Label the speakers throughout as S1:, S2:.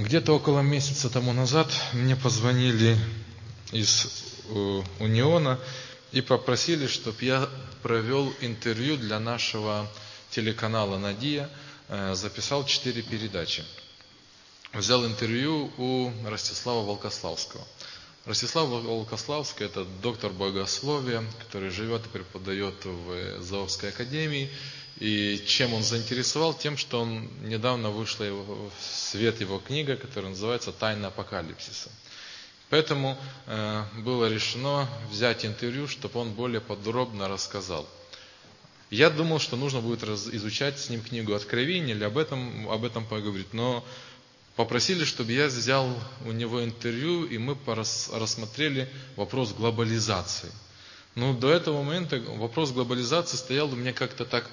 S1: Где-то около месяца тому назад мне позвонили из э, Униона и попросили, чтобы я провел интервью для нашего телеканала «Надия», э, записал четыре передачи. Взял интервью у Ростислава Волкославского. Ростислав Волкославский – это доктор богословия, который живет и преподает в Заовской академии. И чем он заинтересовал? Тем, что он недавно вышла его, в свет его книга, которая называется «Тайна апокалипсиса». Поэтому э, было решено взять интервью, чтобы он более подробно рассказал. Я думал, что нужно будет раз, изучать с ним книгу Откровения или об этом, об этом поговорить. Но попросили, чтобы я взял у него интервью, и мы рассмотрели вопрос глобализации. Но до этого момента вопрос глобализации стоял у меня как-то так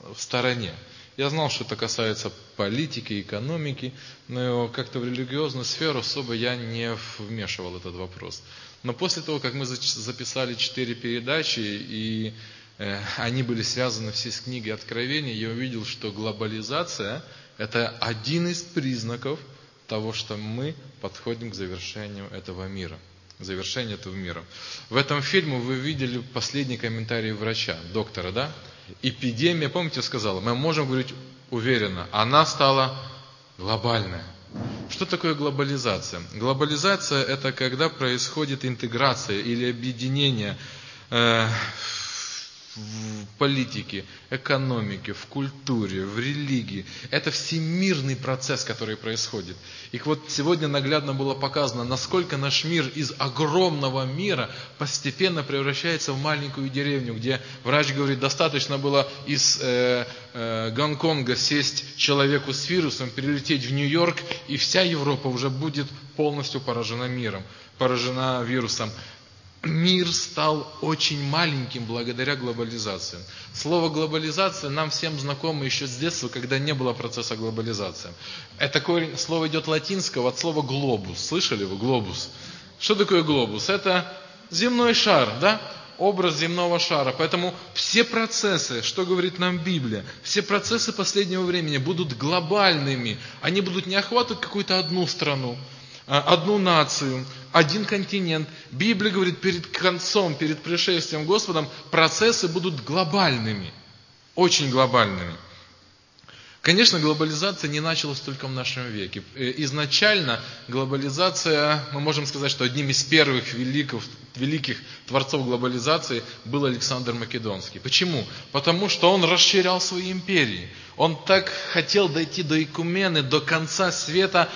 S1: в стороне. Я знал, что это касается политики, экономики, но как-то в религиозную сферу особо я не вмешивал этот вопрос. Но после того, как мы записали четыре передачи, и э, они были связаны все с книгой Откровения, я увидел, что глобализация – это один из признаков того, что мы подходим к завершению этого мира. Завершению этого мира. В этом фильме вы видели последний комментарий врача, доктора, да? Эпидемия, помните, сказала, мы можем говорить уверенно, она стала глобальная. Что такое глобализация? Глобализация это когда происходит интеграция или объединение э, в политике, экономике, в культуре, в религии. Это всемирный процесс, который происходит. И вот сегодня наглядно было показано, насколько наш мир из огромного мира постепенно превращается в маленькую деревню, где врач говорит, достаточно было из э, э, Гонконга сесть человеку с вирусом, перелететь в Нью-Йорк, и вся Европа уже будет полностью поражена миром, поражена вирусом мир стал очень маленьким благодаря глобализации. Слово глобализация нам всем знакомо еще с детства, когда не было процесса глобализации. Это такое слово идет латинского от слова глобус. Слышали вы глобус? Что такое глобус? Это земной шар, да? Образ земного шара. Поэтому все процессы, что говорит нам Библия, все процессы последнего времени будут глобальными. Они будут не охватывать какую-то одну страну, одну нацию, один континент. Библия говорит, перед концом, перед пришествием Господом процессы будут глобальными, очень глобальными. Конечно, глобализация не началась только в нашем веке. Э, изначально глобализация, мы можем сказать, что одним из первых великих, великих творцов глобализации был Александр Македонский. Почему? Потому что он расширял свои империи. Он так хотел дойти до Икумены, до конца света,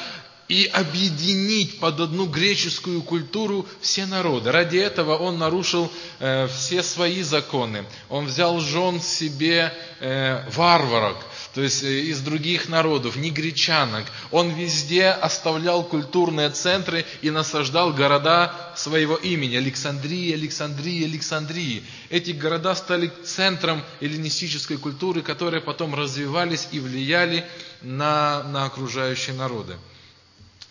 S1: и объединить под одну греческую культуру все народы. Ради этого он нарушил э, все свои законы. Он взял жен себе э, варварок, то есть э, из других народов, не гречанок. Он везде оставлял культурные центры и насаждал города своего имени. Александрия, Александрия, Александрия. Эти города стали центром эллинистической культуры, которые потом развивались и влияли на, на окружающие народы.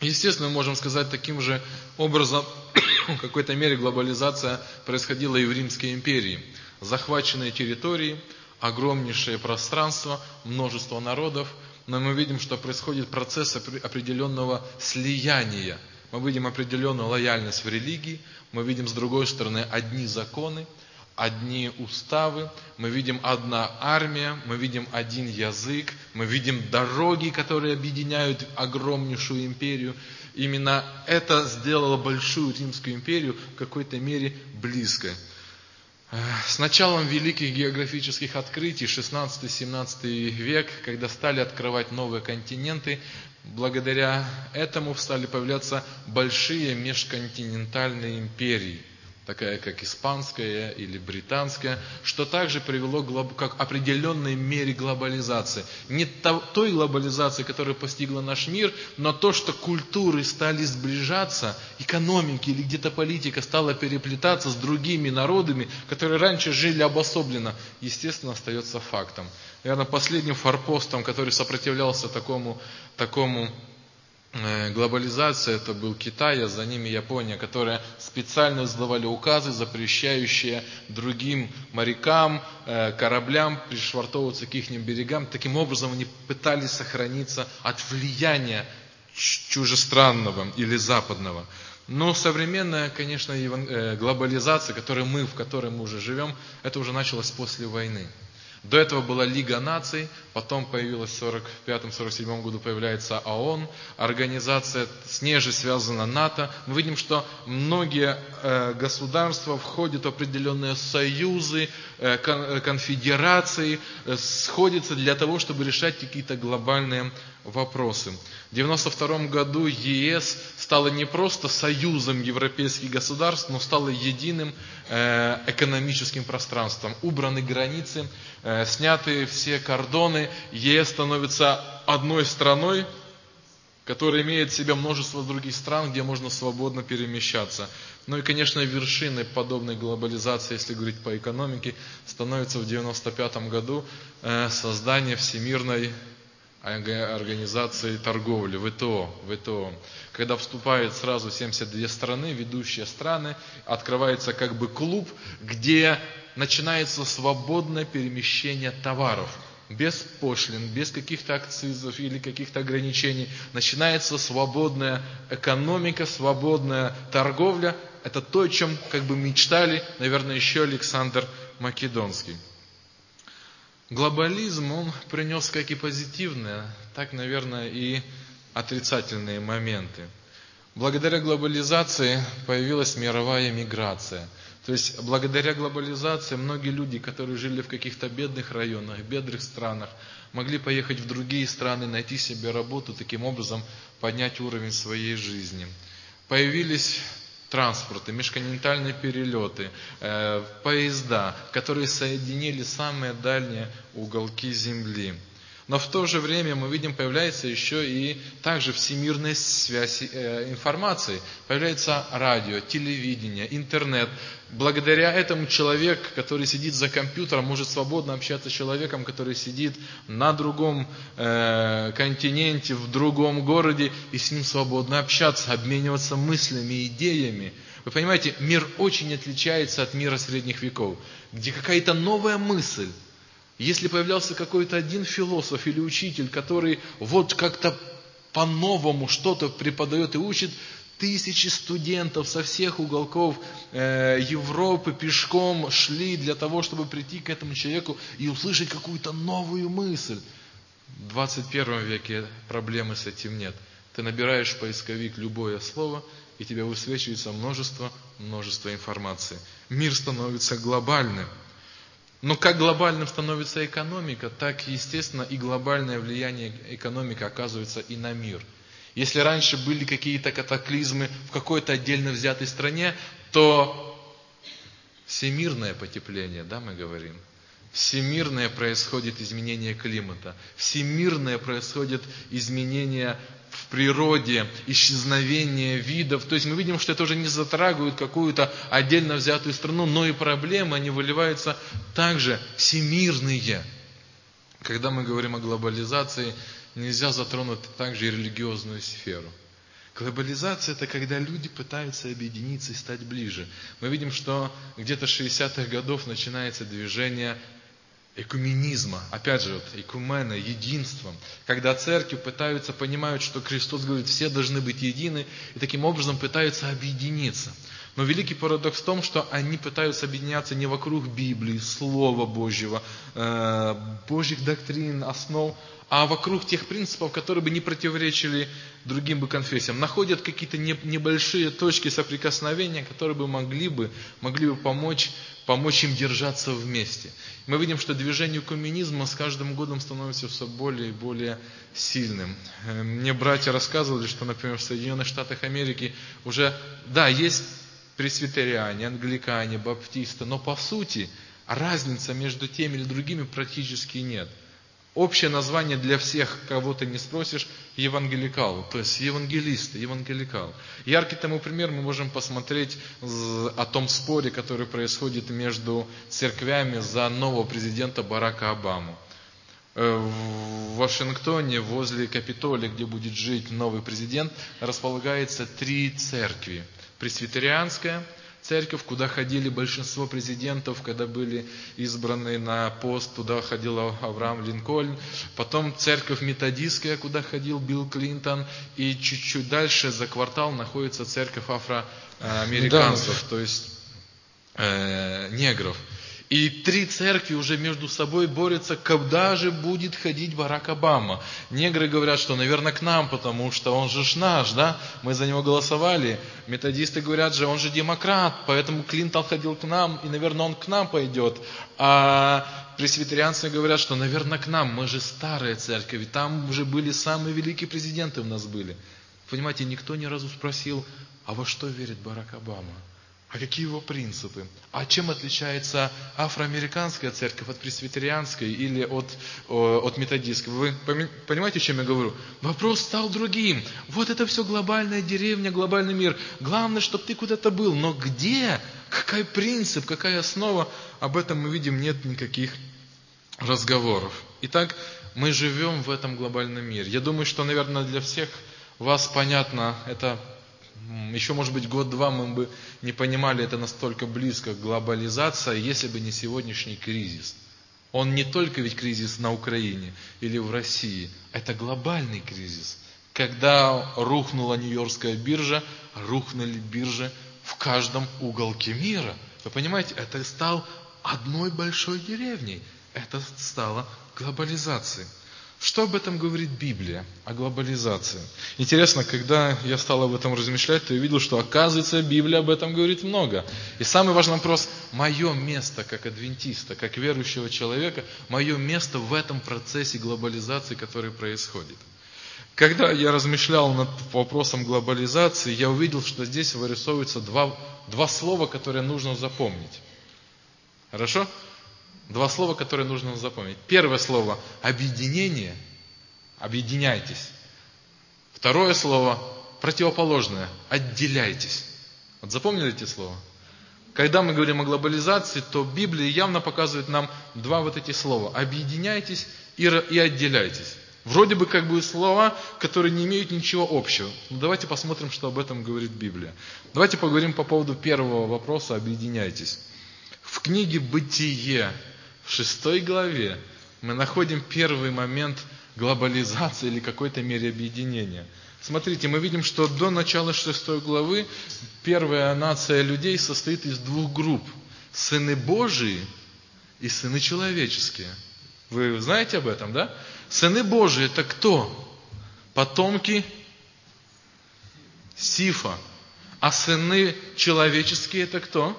S1: Естественно, мы можем сказать таким же образом, в какой-то мере глобализация происходила и в Римской империи. Захваченные территории, огромнейшее пространство, множество народов, но мы видим, что происходит процесс определенного слияния. Мы видим определенную лояльность в религии, мы видим с другой стороны одни законы, одни уставы, мы видим одна армия, мы видим один язык, мы видим дороги, которые объединяют огромнейшую империю. Именно это сделало большую Римскую империю в какой-то мере близкой. С началом великих географических открытий, 16-17 век, когда стали открывать новые континенты, благодаря этому стали появляться большие межконтинентальные империи – такая как испанская или британская, что также привело к определенной мере глобализации. Не той глобализации, которая постигла наш мир, но то, что культуры стали сближаться, экономики или где-то политика стала переплетаться с другими народами, которые раньше жили обособленно, естественно, остается фактом. Наверное, последним форпостом, который сопротивлялся такому, такому глобализация, это был Китай, а за ними Япония, которые специально издавали указы, запрещающие другим морякам, э, кораблям пришвартовываться к их берегам. Таким образом они пытались сохраниться от влияния чужестранного или западного. Но современная, конечно, э, глобализация, которой мы, в которой мы уже живем, это уже началось после войны. До этого была Лига наций, потом появилась в 1945-1947 году появляется ООН, организация с ней же связана НАТО. Мы видим, что многие э, государства входят в определенные союзы, э, э, конфедерации, сходятся для того, чтобы решать какие-то глобальные вопросы. В 1992 году ЕС стала не просто союзом европейских государств, но стала единым экономическим пространством. Убраны границы, сняты все кордоны, ЕС становится одной страной, которая имеет в себе множество других стран, где можно свободно перемещаться. Ну и, конечно, вершиной подобной глобализации, если говорить по экономике, становится в 1995 году э, создание Всемирной организации торговли, ВТО, ВТО. Когда вступают сразу 72 страны, ведущие страны, открывается как бы клуб, где начинается свободное перемещение товаров. Без пошлин, без каких-то акцизов или каких-то ограничений. Начинается свободная экономика, свободная торговля. Это то, о чем как бы мечтали, наверное, еще Александр Македонский. Глобализм, он принес как и позитивные, так, наверное, и отрицательные моменты. Благодаря глобализации появилась мировая миграция. То есть, благодаря глобализации многие люди, которые жили в каких-то бедных районах, бедных странах, могли поехать в другие страны, найти себе работу, таким образом поднять уровень своей жизни. Появились транспорты, межконтинентальные перелеты, э, поезда, которые соединили самые дальние уголки Земли. Но в то же время мы видим, появляется еще и также всемирная связь э, информации. Появляется радио, телевидение, интернет. Благодаря этому человек, который сидит за компьютером, может свободно общаться с человеком, который сидит на другом э, континенте, в другом городе, и с ним свободно общаться, обмениваться мыслями, идеями. Вы понимаете, мир очень отличается от мира средних веков, где какая-то новая мысль, если появлялся какой-то один философ или учитель, который вот как-то по-новому что-то преподает и учит, тысячи студентов со всех уголков э, Европы пешком шли для того, чтобы прийти к этому человеку и услышать какую-то новую мысль. В 21 веке проблемы с этим нет. Ты набираешь в поисковик любое слово, и тебе высвечивается множество, множество информации. Мир становится глобальным. Но как глобальным становится экономика, так, естественно, и глобальное влияние экономики оказывается и на мир. Если раньше были какие-то катаклизмы в какой-то отдельно взятой стране, то всемирное потепление, да, мы говорим, всемирное происходит изменение климата, всемирное происходит изменение в природе, исчезновение видов. То есть мы видим, что это уже не затрагивает какую-то отдельно взятую страну, но и проблемы, они выливаются также всемирные. Когда мы говорим о глобализации, нельзя затронуть также и религиозную сферу. Глобализация – это когда люди пытаются объединиться и стать ближе. Мы видим, что где-то 60-х годов начинается движение экуменизма, опять же, вот, экумена, единством, когда церкви пытаются, понимают, что Христос говорит, все должны быть едины, и таким образом пытаются объединиться. Но великий парадокс в том, что они пытаются объединяться не вокруг Библии, Слова Божьего, э, Божьих доктрин, основ, а вокруг тех принципов, которые бы не противоречили другим бы конфессиям. Находят какие-то небольшие точки соприкосновения, которые бы могли бы, могли бы помочь, помочь им держаться вместе. Мы видим, что движение коммунизма с каждым годом становится все более и более сильным. Э, мне братья рассказывали, что, например, в Соединенных Штатах Америки уже, да, есть пресвитериане, англикане, баптисты, но по сути разница между теми или другими практически нет – Общее название для всех, кого ты не спросишь, евангеликал, то есть евангелисты, евангеликал. Яркий тому пример мы можем посмотреть о том споре, который происходит между церквями за нового президента Барака Обаму. Э, в Вашингтоне, возле Капитолия, где будет жить новый президент, располагается три церкви. Пресвитерианская, церковь, куда ходили большинство президентов, когда были избраны на пост, туда ходил Авраам Линкольн. Потом церковь методистская, куда ходил Билл Клинтон. И чуть-чуть дальше за квартал находится церковь афроамериканцев, да. то есть э, негров. И три церкви уже между собой борются, когда же будет ходить Барак Обама. Негры говорят, что, наверное, к нам, потому что он же ж наш, да? Мы за него голосовали. Методисты говорят же, он же демократ, поэтому Клинтон ходил к нам, и, наверное, он к нам пойдет. А пресвитерианцы говорят, что, наверное, к нам, мы же старая церковь, там уже были самые великие президенты у нас были. Понимаете, никто ни разу спросил, а во что верит Барак Обама? А какие его принципы? А чем отличается афроамериканская церковь от пресвитерианской или от, от методистской? Вы понимаете, о чем я говорю? Вопрос стал другим. Вот это все глобальная деревня, глобальный мир. Главное, чтобы ты куда-то был. Но где? Какой принцип, какая основа? Об этом мы видим, нет никаких разговоров. Итак, мы живем в этом глобальном мире. Я думаю, что, наверное, для всех вас понятно это еще, может быть, год-два мы бы не понимали это настолько близко к глобализации, если бы не сегодняшний кризис. Он не только ведь кризис на Украине или в России, это глобальный кризис. Когда рухнула Нью-Йоркская биржа, рухнули биржи в каждом уголке мира. Вы понимаете, это стал одной большой деревней. Это стало глобализацией. Что об этом говорит Библия, о глобализации? Интересно, когда я стал об этом размышлять, то я видел, что оказывается Библия об этом говорит много. И самый важный вопрос, мое место как адвентиста, как верующего человека, мое место в этом процессе глобализации, который происходит. Когда я размышлял над вопросом глобализации, я увидел, что здесь вырисовываются два, два слова, которые нужно запомнить. Хорошо? Два слова, которые нужно запомнить. Первое слово – объединение. Объединяйтесь. Второе слово – противоположное – отделяйтесь. Вот запомнили эти слова? Когда мы говорим о глобализации, то Библия явно показывает нам два вот эти слова. Объединяйтесь и, и отделяйтесь. Вроде бы как бы слова, которые не имеют ничего общего. Но давайте посмотрим, что об этом говорит Библия. Давайте поговорим по поводу первого вопроса «Объединяйтесь». В книге «Бытие» в шестой главе мы находим первый момент глобализации или какой-то мере объединения. Смотрите, мы видим, что до начала шестой главы первая нация людей состоит из двух групп. Сыны Божии и сыны человеческие. Вы знаете об этом, да? Сыны Божии это кто? Потомки Сифа. А сыны человеческие это кто?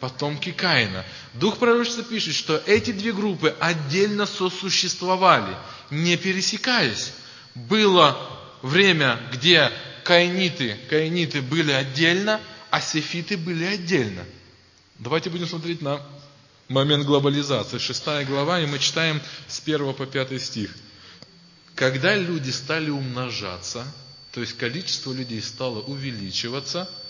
S1: Потомки Каина. Дух пророчества пишет, что эти две группы отдельно сосуществовали, не пересекаясь. Было время, где каиниты, каиниты были отдельно, а сефиты были отдельно. Давайте будем смотреть на момент глобализации. Шестая глава, и мы читаем с 1 по 5 стих. Когда люди стали умножаться, то есть количество людей стало увеличиваться –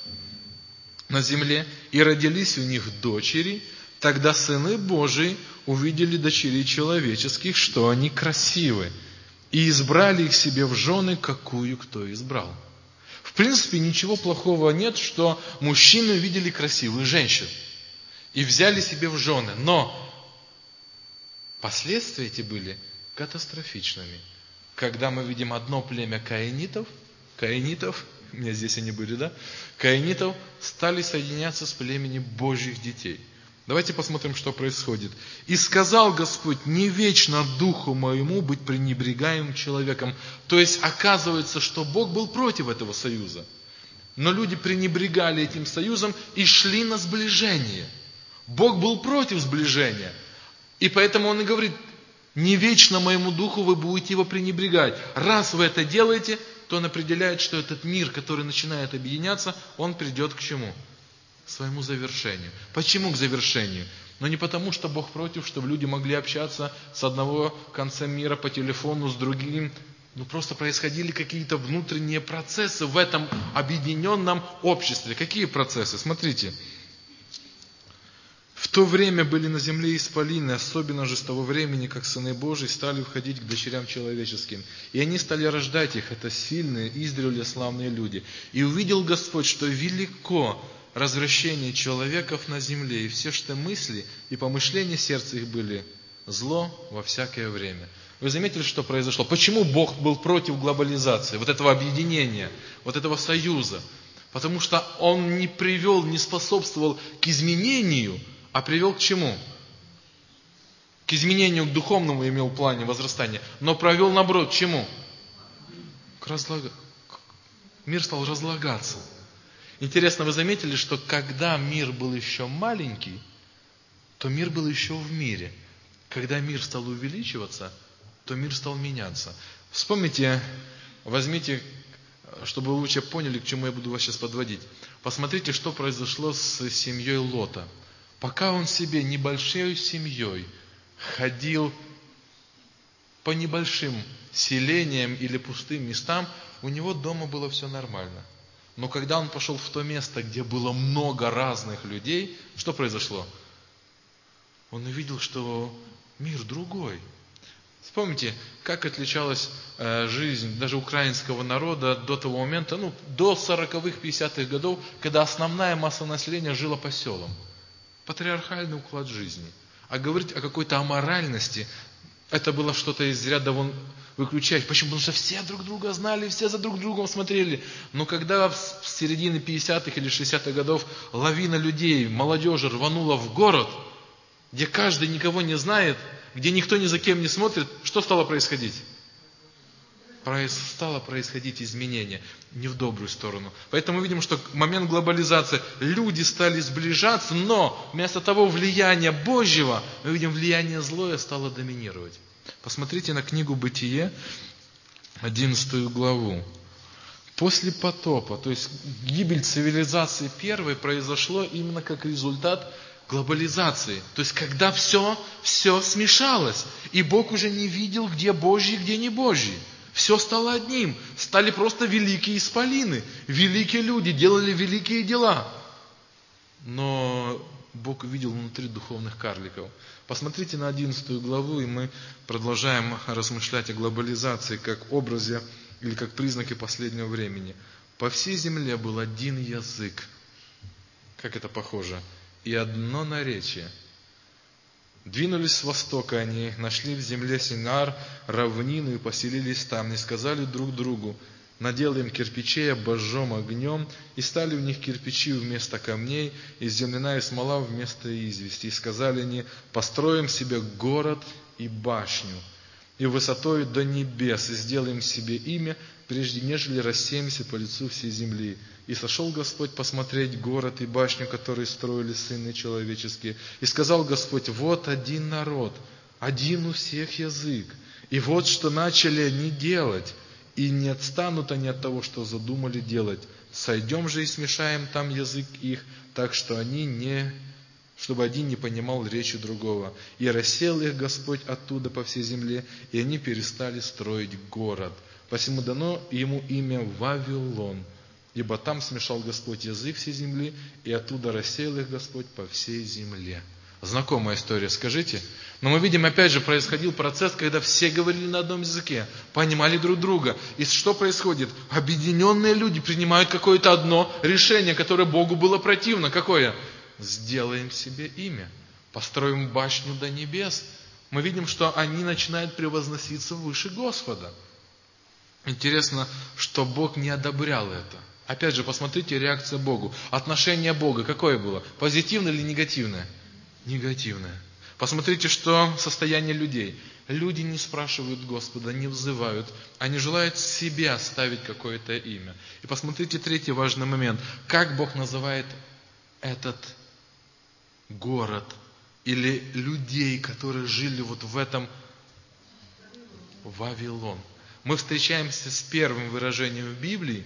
S1: на земле, и родились у них дочери, тогда сыны Божии увидели дочерей человеческих, что они красивы, и избрали их себе в жены, какую кто избрал. В принципе, ничего плохого нет, что мужчины увидели красивых женщин и взяли себе в жены. Но последствия эти были катастрофичными. Когда мы видим одно племя каинитов, каинитов – здесь они были, да? Каинитов стали соединяться с племенем Божьих детей. Давайте посмотрим, что происходит. «И сказал Господь, не вечно духу моему быть пренебрегаемым человеком». То есть, оказывается, что Бог был против этого союза. Но люди пренебрегали этим союзом и шли на сближение. Бог был против сближения. И поэтому Он и говорит, не вечно моему духу вы будете его пренебрегать. Раз вы это делаете, то он определяет, что этот мир, который начинает объединяться, он придет к чему? К своему завершению. Почему к завершению? Но не потому, что Бог против, чтобы люди могли общаться с одного конца мира по телефону с другим. Ну просто происходили какие-то внутренние процессы в этом объединенном обществе. Какие процессы? Смотрите. В то время были на земле исполины, особенно же с того времени, как сыны Божии стали входить к дочерям человеческим. И они стали рождать их, это сильные, издревле славные люди. И увидел Господь, что велико развращение человеков на земле, и все, что мысли и помышления сердца их были зло во всякое время. Вы заметили, что произошло? Почему Бог был против глобализации, вот этого объединения, вот этого союза? Потому что Он не привел, не способствовал к изменению, а привел к чему? К изменению к духовному имел плане возрастания, но провел наоборот к чему? К разлаг... Мир стал разлагаться. Интересно, вы заметили, что когда мир был еще маленький, то мир был еще в мире. Когда мир стал увеличиваться, то мир стал меняться. Вспомните, возьмите, чтобы вы лучше поняли, к чему я буду вас сейчас подводить. Посмотрите, что произошло с семьей Лота. Пока он себе небольшой семьей ходил по небольшим селениям или пустым местам, у него дома было все нормально. Но когда он пошел в то место, где было много разных людей, что произошло? Он увидел, что мир другой. Вспомните, как отличалась э, жизнь даже украинского народа до того момента, ну, до 40-х, 50-х годов, когда основная масса населения жила по селам. Патриархальный уклад жизни. А говорить о какой-то аморальности, это было что-то из ряда вон выключать. Почему? Потому что все друг друга знали, все за друг другом смотрели. Но когда в середине 50-х или 60-х годов лавина людей, молодежи рванула в город, где каждый никого не знает, где никто ни за кем не смотрит, что стало происходить? Стало происходить изменение, не в добрую сторону. Поэтому мы видим, что в момент глобализации люди стали сближаться, но вместо того влияния Божьего, мы видим, влияние злое стало доминировать. Посмотрите на книгу «Бытие», 11 главу. После потопа, то есть гибель цивилизации первой произошло именно как результат глобализации. То есть, когда все, все смешалось, и Бог уже не видел, где Божий, где не Божий. Все стало одним. Стали просто великие исполины, великие люди, делали великие дела. Но Бог увидел внутри духовных карликов. Посмотрите на 11 главу, и мы продолжаем размышлять о глобализации как образе или как признаке последнего времени. По всей земле был один язык. Как это похоже? И одно наречие – Двинулись с востока они, нашли в земле Синар, равнину и поселились там, и сказали друг другу, наделаем кирпичей, обожжем огнем, и стали у них кирпичи вместо камней, и земляная смола вместо извести. И сказали они, построим себе город и башню, и высотой до небес, и сделаем себе имя, прежде нежели рассеемся по лицу всей земли. И сошел Господь посмотреть город и башню, которые строили сыны человеческие. И сказал Господь, вот один народ, один у всех язык. И вот что начали они делать, и не отстанут они от того, что задумали делать. Сойдем же и смешаем там язык их, так что они не чтобы один не понимал речи другого. И рассел их Господь оттуда по всей земле, и они перестали строить город. Посему дано ему имя Вавилон, ибо там смешал Господь язык всей земли, и оттуда рассеял их Господь по всей земле. Знакомая история, скажите. Но мы видим, опять же, происходил процесс, когда все говорили на одном языке, понимали друг друга. И что происходит? Объединенные люди принимают какое-то одно решение, которое Богу было противно. Какое? Сделаем себе имя, построим башню до небес. Мы видим, что они начинают превозноситься выше Господа. Интересно, что Бог не одобрял это. Опять же, посмотрите реакция Богу. Отношение Бога какое было? Позитивное или негативное? Негативное. Посмотрите, что состояние людей. Люди не спрашивают Господа, не взывают. Они желают себе оставить какое-то имя. И посмотрите третий важный момент. Как Бог называет этот город или людей, которые жили вот в этом Вавилон мы встречаемся с первым выражением в Библии,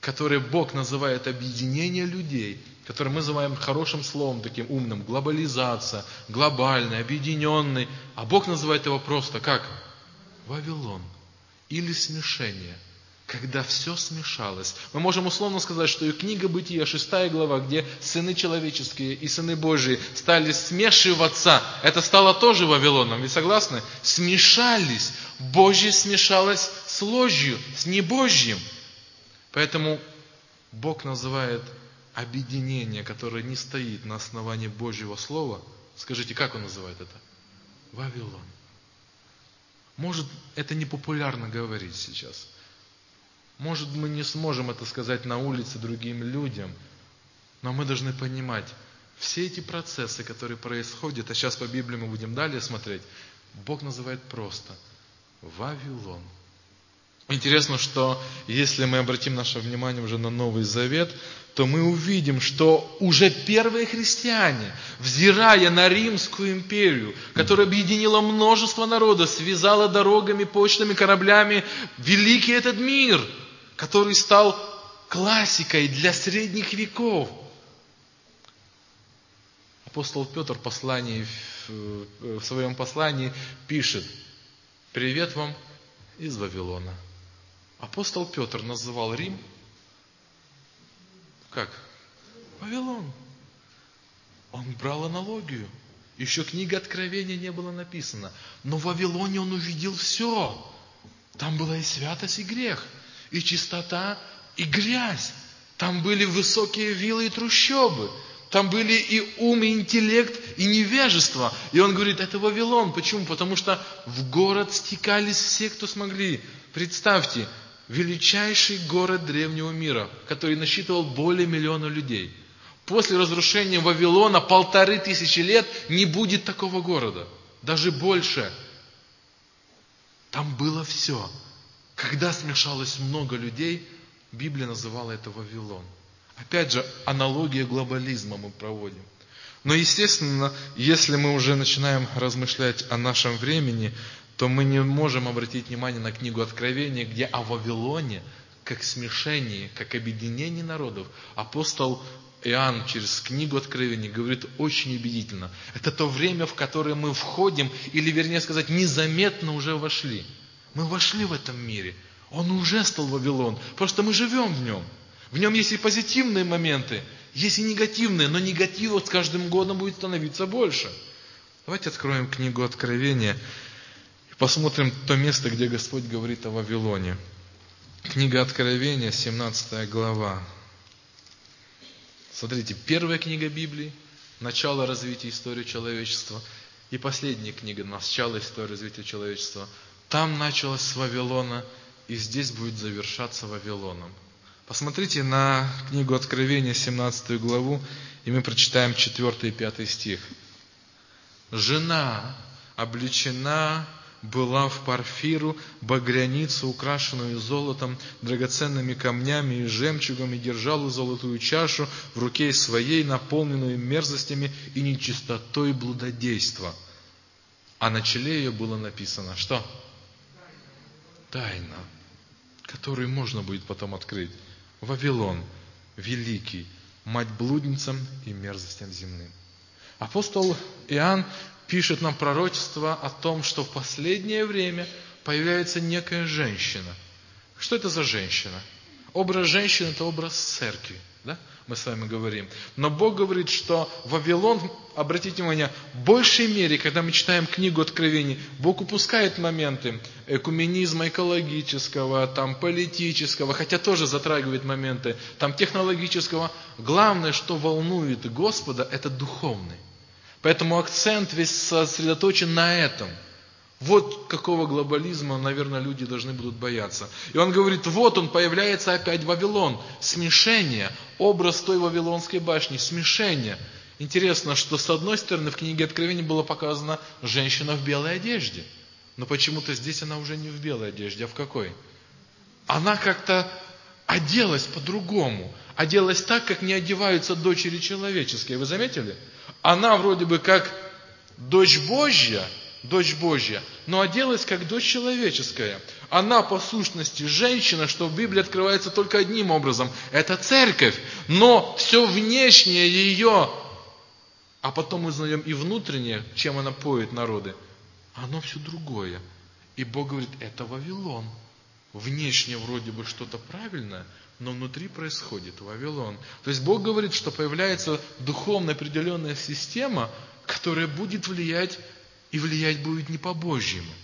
S1: которое Бог называет объединение людей, которое мы называем хорошим словом, таким умным, глобализация, глобальный, объединенный, а Бог называет его просто как? Вавилон или смешение – когда все смешалось. Мы можем условно сказать, что и книга Бытия, шестая глава, где сыны человеческие и сыны Божии стали смешиваться, это стало тоже Вавилоном, вы согласны? Смешались. Божье смешалось с ложью, с небожьим. Поэтому Бог называет объединение, которое не стоит на основании Божьего Слова, скажите, как он называет это? Вавилон. Может, это не популярно говорить сейчас. Может, мы не сможем это сказать на улице другим людям, но мы должны понимать, все эти процессы, которые происходят, а сейчас по Библии мы будем далее смотреть, Бог называет просто Вавилон. Интересно, что если мы обратим наше внимание уже на Новый Завет, то мы увидим, что уже первые христиане, взирая на Римскую империю, которая объединила множество народа, связала дорогами, почтами, кораблями, великий этот мир, который стал классикой для средних веков. Апостол Петр в, послании, в своем послании пишет, «Привет вам из Вавилона». Апостол Петр называл Рим как? Вавилон. Он брал аналогию. Еще книга Откровения не было написана. Но в Вавилоне он увидел все. Там была и святость, и грех, и чистота, и грязь. Там были высокие виллы и трущобы. Там были и ум, и интеллект, и невежество. И он говорит, это Вавилон. Почему? Потому что в город стекались все, кто смогли. Представьте, величайший город древнего мира, который насчитывал более миллиона людей. После разрушения Вавилона полторы тысячи лет не будет такого города, даже больше. Там было все. Когда смешалось много людей, Библия называла это Вавилон. Опять же, аналогия глобализма мы проводим. Но, естественно, если мы уже начинаем размышлять о нашем времени, то мы не можем обратить внимание на книгу Откровения, где о Вавилоне, как смешении, как объединении народов, апостол Иоанн через книгу Откровения говорит очень убедительно. Это то время, в которое мы входим, или вернее сказать, незаметно уже вошли. Мы вошли в этом мире. Он уже стал Вавилон. Просто мы живем в нем. В нем есть и позитивные моменты, есть и негативные, но негатива с каждым годом будет становиться больше. Давайте откроем книгу Откровения. Посмотрим то место, где Господь говорит о Вавилоне. Книга Откровения, 17 глава. Смотрите, первая книга Библии, начало развития истории человечества, и последняя книга, начало истории развития человечества. Там началось с Вавилона, и здесь будет завершаться Вавилоном. Посмотрите на книгу Откровения, 17 главу, и мы прочитаем 4 и 5 стих. Жена обличена была в парфиру, багряницу, украшенную золотом, драгоценными камнями и жемчугом, и держала золотую чашу в руке своей, наполненную мерзостями и нечистотой блудодейства. А на челе ее было написано, что? Тайна, которую можно будет потом открыть. Вавилон, великий, мать блудницам и мерзостям земным. Апостол Иоанн пишет нам пророчество о том, что в последнее время появляется некая женщина. Что это за женщина? Образ женщины – это образ церкви. Да? Мы с вами говорим. Но Бог говорит, что Вавилон, обратите внимание, в большей мере, когда мы читаем книгу Откровений, Бог упускает моменты экуменизма экологического, там, политического, хотя тоже затрагивает моменты там, технологического. Главное, что волнует Господа, это духовный. Поэтому акцент весь сосредоточен на этом. Вот какого глобализма, наверное, люди должны будут бояться. И он говорит, вот он появляется опять Вавилон. Смешение, образ той Вавилонской башни, смешение. Интересно, что с одной стороны в книге Откровения было показано женщина в белой одежде. Но почему-то здесь она уже не в белой одежде, а в какой? Она как-то оделась по-другому. Оделась так, как не одеваются дочери человеческие. Вы заметили? она вроде бы как дочь Божья, дочь Божья, но оделась как дочь человеческая. Она по сущности женщина, что в Библии открывается только одним образом. Это церковь. Но все внешнее ее, а потом мы узнаем и внутреннее, чем она поет народы, оно все другое. И Бог говорит, это Вавилон. Внешне вроде бы что-то правильное, но внутри происходит Вавилон. То есть Бог говорит, что появляется духовно определенная система, которая будет влиять, и влиять будет не по-божьему.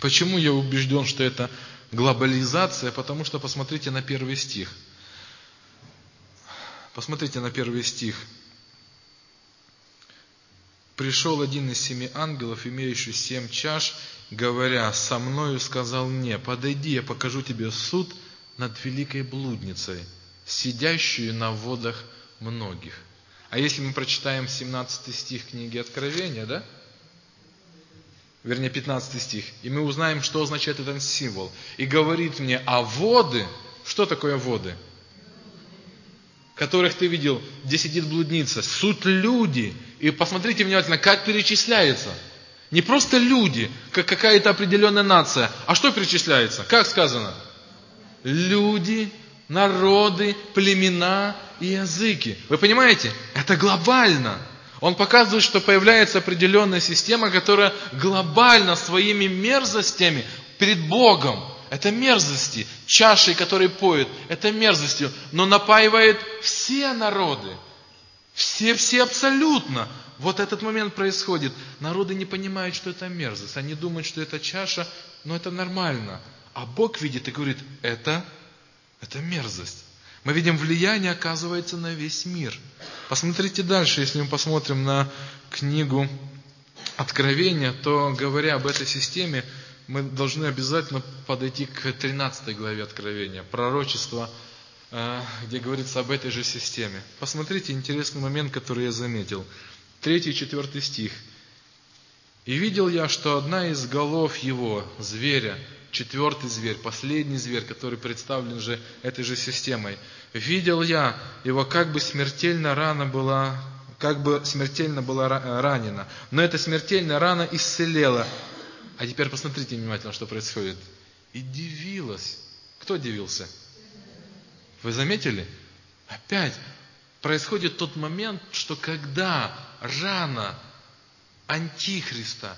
S1: Почему я убежден, что это глобализация? Потому что посмотрите на первый стих. Посмотрите на первый стих. Пришел один из семи ангелов, имеющий семь чаш, говоря, со мною сказал мне, подойди, я покажу тебе суд над великой блудницей, сидящую на водах многих. А если мы прочитаем 17 стих книги Откровения, да? Вернее, 15 стих. И мы узнаем, что означает этот символ. И говорит мне, а воды, что такое воды? Которых ты видел, где сидит блудница. Суть люди. И посмотрите внимательно, как перечисляется. Не просто люди, как какая-то определенная нация. А что перечисляется? Как сказано? Люди, народы, племена и языки. Вы понимаете? Это глобально. Он показывает, что появляется определенная система, которая глобально своими мерзостями перед Богом, это мерзости, чашей, которые поют, это мерзостью, но напаивает все народы, все, все абсолютно. Вот этот момент происходит. Народы не понимают, что это мерзость. Они думают, что это чаша, но это нормально. А Бог видит и говорит, это, это мерзость. Мы видим, влияние оказывается на весь мир. Посмотрите дальше, если мы посмотрим на книгу Откровения, то говоря об этой системе, мы должны обязательно подойти к 13 главе Откровения, пророчество, э, где говорится об этой же системе. Посмотрите интересный момент, который я заметил. Третий и четвертый стих. «И видел я, что одна из голов его, зверя, четвертый зверь, последний зверь, который представлен же этой же системой. Видел я, его как бы смертельно рана была, как бы смертельно была ранена. Но эта смертельная рана исцелела. А теперь посмотрите внимательно, что происходит. И дивилась. Кто дивился? Вы заметили? Опять происходит тот момент, что когда рана Антихриста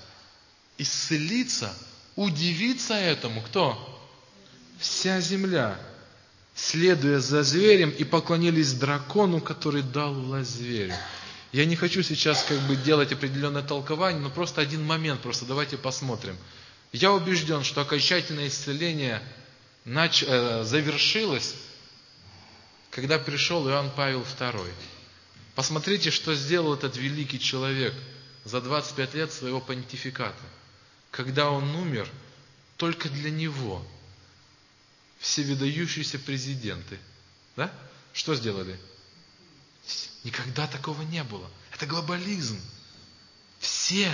S1: исцелится, Удивится этому кто? Вся земля, следуя за зверем, и поклонились дракону, который дал власть зверю. Я не хочу сейчас как бы делать определенное толкование, но просто один момент, просто давайте посмотрим. Я убежден, что окончательное исцеление нач... э, завершилось, когда пришел Иоанн Павел II. Посмотрите, что сделал этот великий человек за 25 лет своего понтификата когда он умер, только для него все выдающиеся президенты, да, что сделали? Никогда такого не было. Это глобализм. Все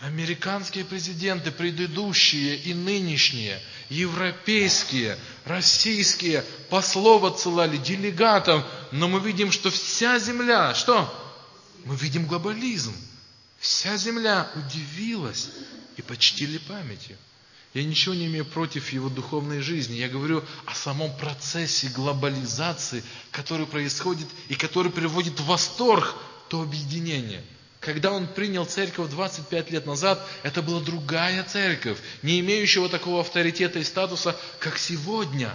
S1: американские президенты, предыдущие и нынешние, европейские, российские, послов отсылали, делегатов, но мы видим, что вся земля, что? Мы видим глобализм. Вся земля удивилась и почтили памятью. Я ничего не имею против его духовной жизни. Я говорю о самом процессе глобализации, который происходит и который приводит в восторг то объединение. Когда он принял церковь 25 лет назад, это была другая церковь, не имеющего такого авторитета и статуса, как сегодня.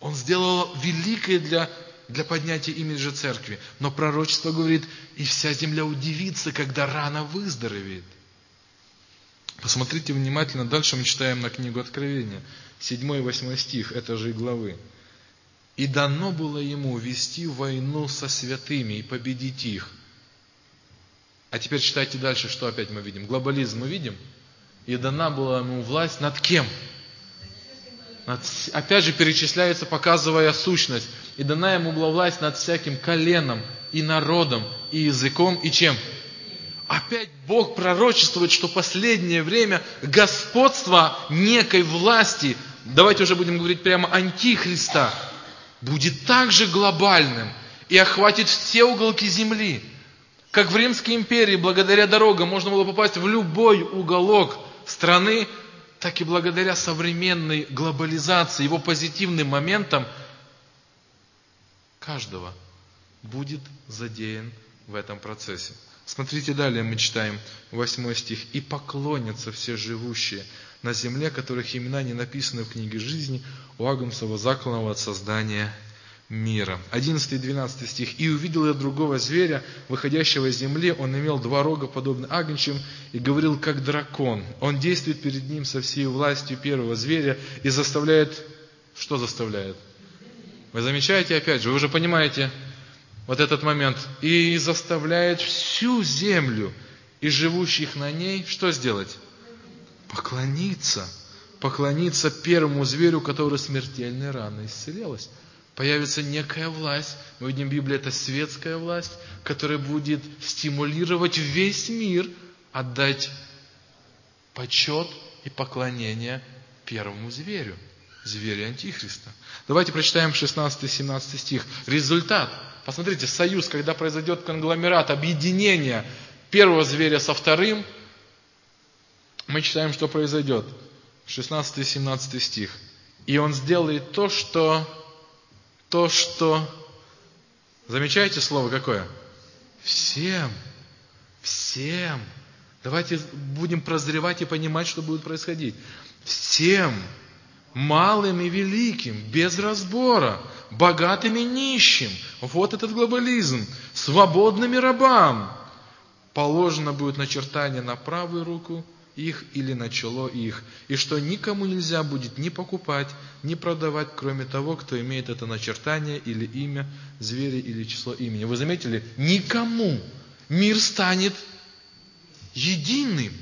S1: Он сделал великое для для поднятия имиджа церкви. Но пророчество говорит, и вся земля удивится, когда рано выздоровеет. Посмотрите внимательно, дальше мы читаем на книгу Откровения, 7 и 8 стих этой же главы. «И дано было ему вести войну со святыми и победить их». А теперь читайте дальше, что опять мы видим. Глобализм мы видим. И дана была ему власть над кем? Опять же перечисляется, показывая сущность и дана ему была власть над всяким коленом, и народом, и языком, и чем? Опять Бог пророчествует, что последнее время господство некой власти, давайте уже будем говорить прямо антихриста, будет также глобальным и охватит все уголки земли. Как в Римской империи, благодаря дорогам можно было попасть в любой уголок страны, так и благодаря современной глобализации, его позитивным моментам – каждого будет задеян в этом процессе. Смотрите далее, мы читаем 8 стих. «И поклонятся все живущие на земле, которых имена не написаны в книге жизни у Агнцева закланного от создания мира». 11 и 12 стих. «И увидел я другого зверя, выходящего из земли, он имел два рога, подобно агнчим, и говорил, как дракон. Он действует перед ним со всей властью первого зверя и заставляет...» Что заставляет? Вы замечаете, опять же, вы уже понимаете вот этот момент. И заставляет всю землю и живущих на ней что сделать? Поклониться. Поклониться первому зверю, который смертельной раной исцелелась. Появится некая власть. Мы видим в Библии, это светская власть, которая будет стимулировать весь мир отдать почет и поклонение первому зверю, зверю Антихриста. Давайте прочитаем 16-17 стих. Результат. Посмотрите, союз, когда произойдет конгломерат, объединение первого зверя со вторым, мы читаем, что произойдет. 16-17 стих. И он сделает то, что, то, что, замечаете слово какое? Всем, всем Давайте будем прозревать и понимать, что будет происходить. Всем, малым и великим, без разбора, богатым и нищим, вот этот глобализм, свободными рабам, положено будет начертание на правую руку их или на чело их, и что никому нельзя будет ни покупать, ни продавать, кроме того, кто имеет это начертание или имя зверя или число имени. Вы заметили? Никому мир станет единым.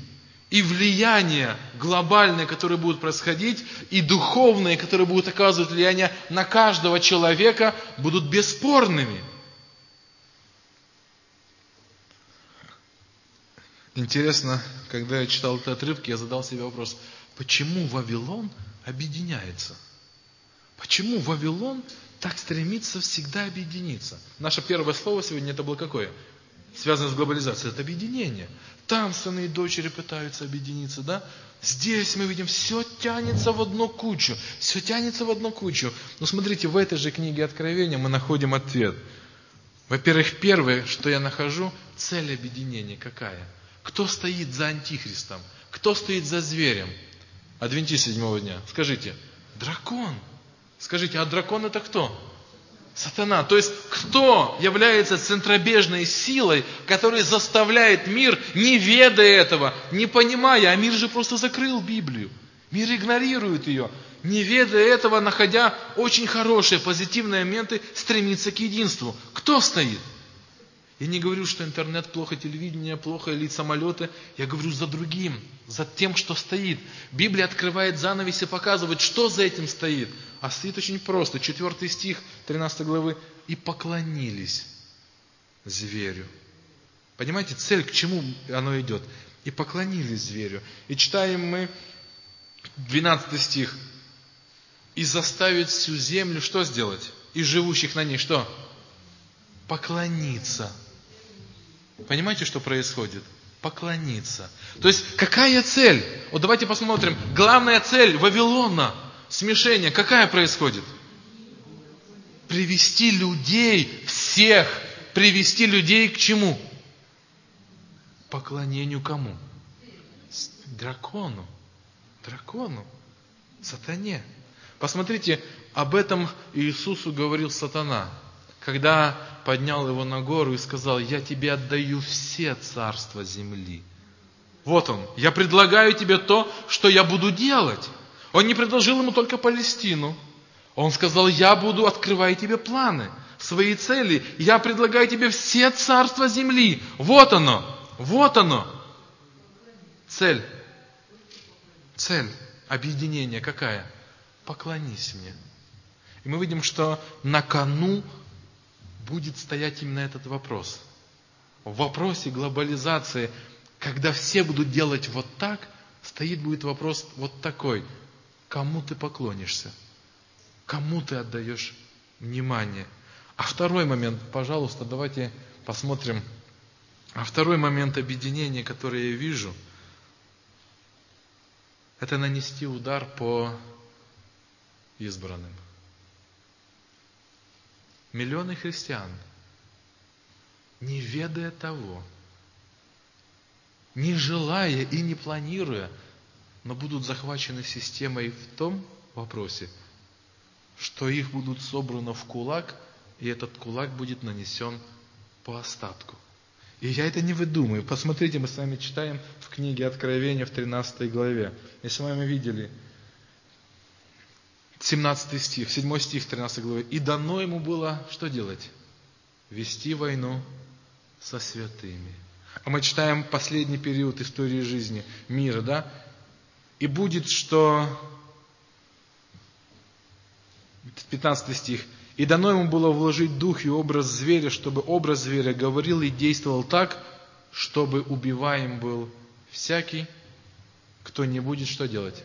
S1: И влияние глобальное, которое будет происходить, и духовное, которое будет оказывать влияние на каждого человека, будут бесспорными. Интересно, когда я читал этот отрывок, я задал себе вопрос, почему Вавилон объединяется? Почему Вавилон так стремится всегда объединиться? Наше первое слово сегодня это было какое? Связано с глобализацией. Это объединение. Там сыны и дочери пытаются объединиться, да? Здесь мы видим, все тянется в одну кучу, все тянется в одну кучу. Но смотрите, в этой же книге Откровения мы находим ответ. Во-первых, первое, что я нахожу, цель объединения какая? Кто стоит за антихристом? Кто стоит за зверем? Адвентист седьмого дня. Скажите, дракон. Скажите, а дракон это кто? Сатана. То есть, кто является центробежной силой, которая заставляет мир, не ведая этого, не понимая, а мир же просто закрыл Библию. Мир игнорирует ее. Не ведая этого, находя очень хорошие, позитивные моменты, стремится к единству. Кто стоит? Я не говорю, что интернет плохо, телевидение плохо или самолеты. Я говорю за другим, за тем, что стоит. Библия открывает занавес и показывает, что за этим стоит. А стоит очень просто. Четвертый стих 13 главы. «И поклонились зверю». Понимаете, цель, к чему оно идет? «И поклонились зверю». И читаем мы 12 стих. «И заставить всю землю что сделать? И живущих на ней что? Поклониться Понимаете, что происходит? Поклониться. То есть, какая цель? Вот давайте посмотрим. Главная цель Вавилона, смешение, какая происходит? Привести людей, всех, привести людей к чему? Поклонению кому? Дракону. Дракону. Сатане. Посмотрите, об этом Иисусу говорил сатана когда поднял его на гору и сказал, я тебе отдаю все царства земли. Вот он, я предлагаю тебе то, что я буду делать. Он не предложил ему только Палестину. Он сказал, я буду, открывать тебе планы, свои цели. Я предлагаю тебе все царства земли. Вот оно, вот оно. Цель. Цель объединения какая? Поклонись мне. И мы видим, что на кону будет стоять именно этот вопрос. В вопросе глобализации, когда все будут делать вот так, стоит будет вопрос вот такой. Кому ты поклонишься? Кому ты отдаешь внимание? А второй момент, пожалуйста, давайте посмотрим. А второй момент объединения, который я вижу, это нанести удар по избранным. Миллионы христиан, не ведая того, не желая и не планируя, но будут захвачены системой в том вопросе, что их будут собраны в кулак, и этот кулак будет нанесен по остатку. И я это не выдумаю. Посмотрите, мы с вами читаем в книге Откровения в 13 главе. Если мы видели 17 стих, 7 стих 13 главы. «И дано ему было что делать? Вести войну со святыми». А мы читаем последний период истории жизни мира, да? И будет, что 15 стих. «И дано ему было вложить дух и образ зверя, чтобы образ зверя говорил и действовал так, чтобы убиваем был всякий, кто не будет что делать?»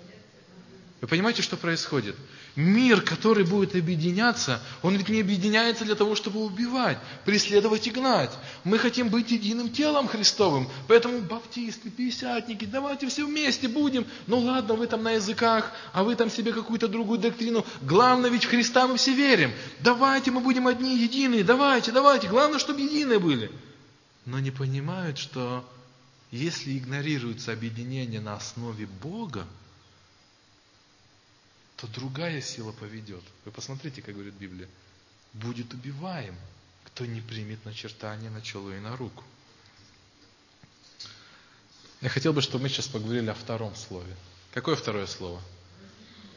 S1: Вы понимаете, что происходит? Мир, который будет объединяться, он ведь не объединяется для того, чтобы убивать, преследовать и гнать. Мы хотим быть единым телом Христовым. Поэтому баптисты, пятидесятники, давайте все вместе будем. Ну ладно, вы там на языках, а вы там себе какую-то другую доктрину. Главное, ведь в Христа мы все верим. Давайте мы будем одни единые, давайте, давайте. Главное, чтобы единые были. Но не понимают, что если игнорируется объединение на основе Бога, то другая сила поведет. Вы посмотрите, как говорит Библия. Будет убиваем, кто не примет начертание на чело и на руку. Я хотел бы, чтобы мы сейчас поговорили о втором слове. Какое второе слово?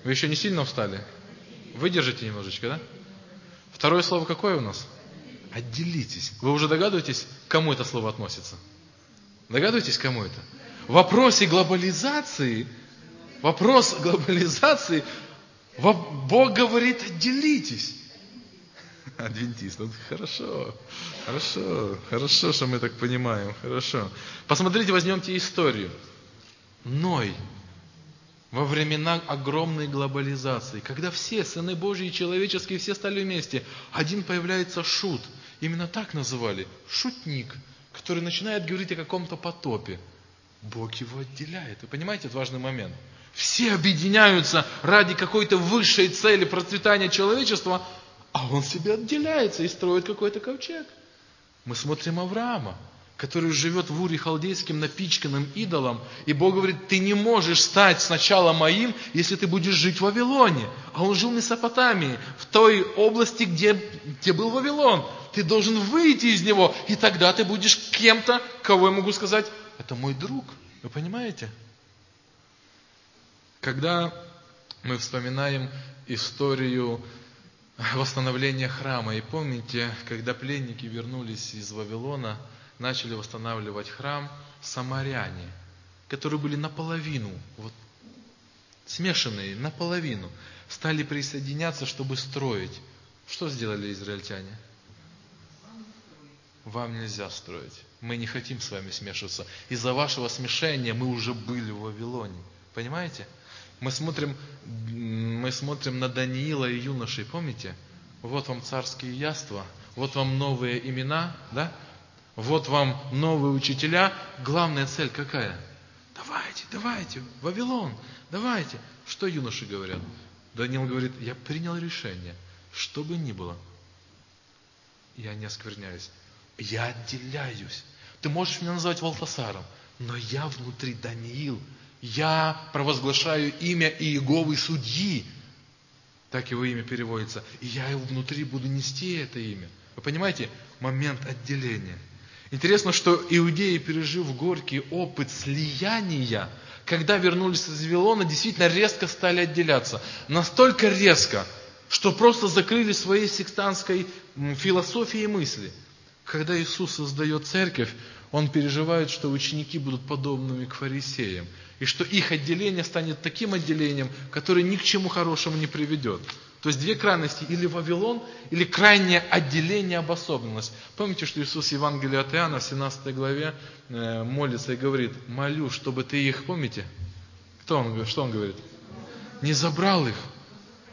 S1: Вы еще не сильно устали? Выдержите немножечко, да? Второе слово какое у нас? Отделитесь. Вы уже догадываетесь, к кому это слово относится? Догадываетесь, кому это? В вопросе глобализации, вопрос глобализации Бог говорит, отделитесь. Адвентист, ну хорошо, хорошо, хорошо, что мы так понимаем, хорошо. Посмотрите, возьмемте историю. Ной во времена огромной глобализации, когда все сыны Божьи и человеческие, все стали вместе, один появляется шут, именно так называли, шутник, который начинает говорить о каком-то потопе. Бог его отделяет. Вы понимаете, это важный момент – все объединяются ради какой-то высшей цели процветания человечества, а он себя отделяется и строит какой-то ковчег. Мы смотрим Авраама, который живет в Уре Халдейским напичканным идолом, и Бог говорит, ты не можешь стать сначала моим, если ты будешь жить в Вавилоне. А он жил в Месопотамии, в той области, где, где был Вавилон. Ты должен выйти из него, и тогда ты будешь кем-то, кого я могу сказать, это мой друг. Вы понимаете? Когда мы вспоминаем историю восстановления храма, и помните, когда пленники вернулись из Вавилона, начали восстанавливать храм, самаряне, которые были наполовину, вот, смешанные наполовину, стали присоединяться, чтобы строить. Что сделали израильтяне? Вам нельзя строить. Мы не хотим с вами смешиваться. Из-за вашего смешения мы уже были в Вавилоне. Понимаете? Мы смотрим, мы смотрим на Даниила и юношей, помните? Вот вам царские яства, вот вам новые имена, да? Вот вам новые учителя. Главная цель какая? Давайте, давайте, Вавилон, давайте. Что юноши говорят? Даниил говорит, я принял решение, что бы ни было, я не оскверняюсь. Я отделяюсь. Ты можешь меня называть Валтасаром, но я внутри Даниил, я провозглашаю имя Иеговы судьи. Так его имя переводится. И я его внутри буду нести это имя. Вы понимаете? Момент отделения. Интересно, что иудеи, пережив горький опыт слияния, когда вернулись из Вавилона, действительно резко стали отделяться. Настолько резко, что просто закрыли своей сектантской философией мысли. Когда Иисус создает церковь, Он переживает, что ученики будут подобными к фарисеям и что их отделение станет таким отделением, которое ни к чему хорошему не приведет. То есть две крайности, или Вавилон, или крайнее отделение, обособленность. Помните, что Иисус в Евангелии от Иоанна в 17 главе э, молится и говорит, молю, чтобы ты их, помните? Кто он, что он говорит? Не забрал их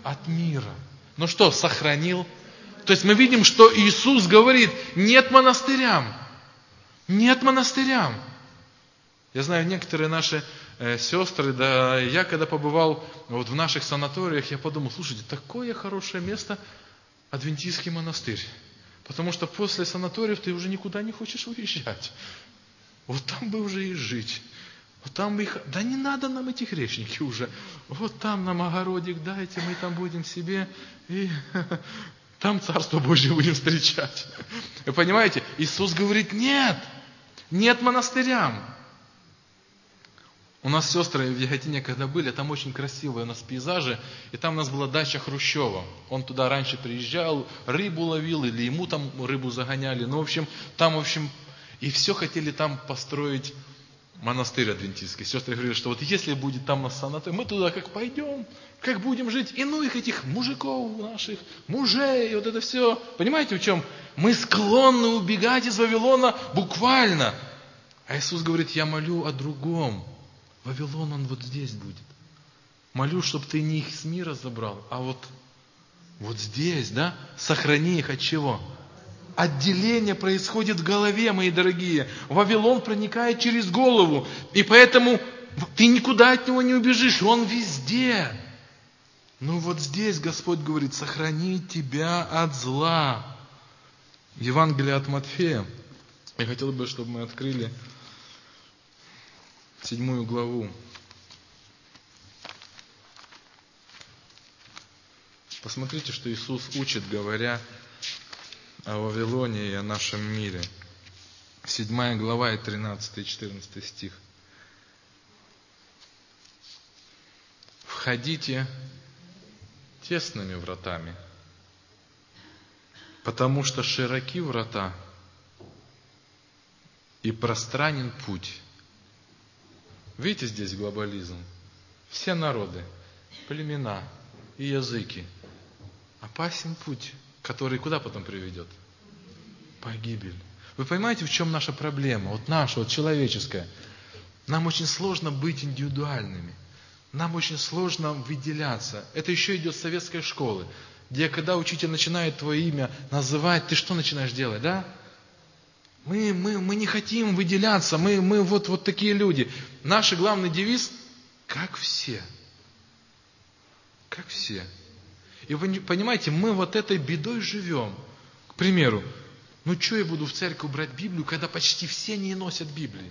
S1: от мира. Ну что, сохранил? То есть мы видим, что Иисус говорит, нет монастырям. Нет монастырям. Я знаю, некоторые наши э, сестры, да, я когда побывал вот в наших санаториях, я подумал, слушайте, такое хорошее место, адвентистский монастырь. Потому что после санаториев ты уже никуда не хочешь уезжать. Вот там бы уже и жить. Вот там их, да не надо нам этих речники уже. Вот там нам огородик дайте, мы там будем себе, и там Царство Божье будем встречать. Вы понимаете? Иисус говорит, нет, нет монастырям. У нас сестры в Яготине, когда были, там очень красивые у нас пейзажи, и там у нас была дача Хрущева. Он туда раньше приезжал, рыбу ловил, или ему там рыбу загоняли. Ну, в общем, там, в общем, и все хотели там построить монастырь адвентистский. Сестры говорили, что вот если будет там на санаторий, мы туда как пойдем, как будем жить, и ну их этих мужиков наших, мужей, вот это все. Понимаете, в чем? Мы склонны убегать из Вавилона буквально. А Иисус говорит, я молю о другом. Вавилон, он вот здесь будет. Молю, чтобы ты не их с мира забрал, а вот, вот здесь, да? Сохрани их от чего? Отделение происходит в голове, мои дорогие. Вавилон проникает через голову. И поэтому ты никуда от него не убежишь. Он везде. Ну вот здесь Господь говорит, сохрани тебя от зла. Евангелие от Матфея. Я хотел бы, чтобы мы открыли седьмую главу. Посмотрите, что Иисус учит, говоря о Вавилоне и о нашем мире. Седьмая глава и 13 и 14 стих. Входите тесными вратами, потому что широки врата и пространен путь, Видите здесь глобализм? Все народы, племена и языки. Опасен путь, который куда потом приведет? Погибель. Вы понимаете, в чем наша проблема? Вот наша, вот человеческая. Нам очень сложно быть индивидуальными. Нам очень сложно выделяться. Это еще идет с советской школы, где когда учитель начинает твое имя называть, ты что начинаешь делать, да? Мы, мы, мы не хотим выделяться, мы, мы вот, вот такие люди. Наш главный девиз – как все. Как все. И вы понимаете, мы вот этой бедой живем. К примеру, ну что я буду в церковь брать Библию, когда почти все не носят Библии?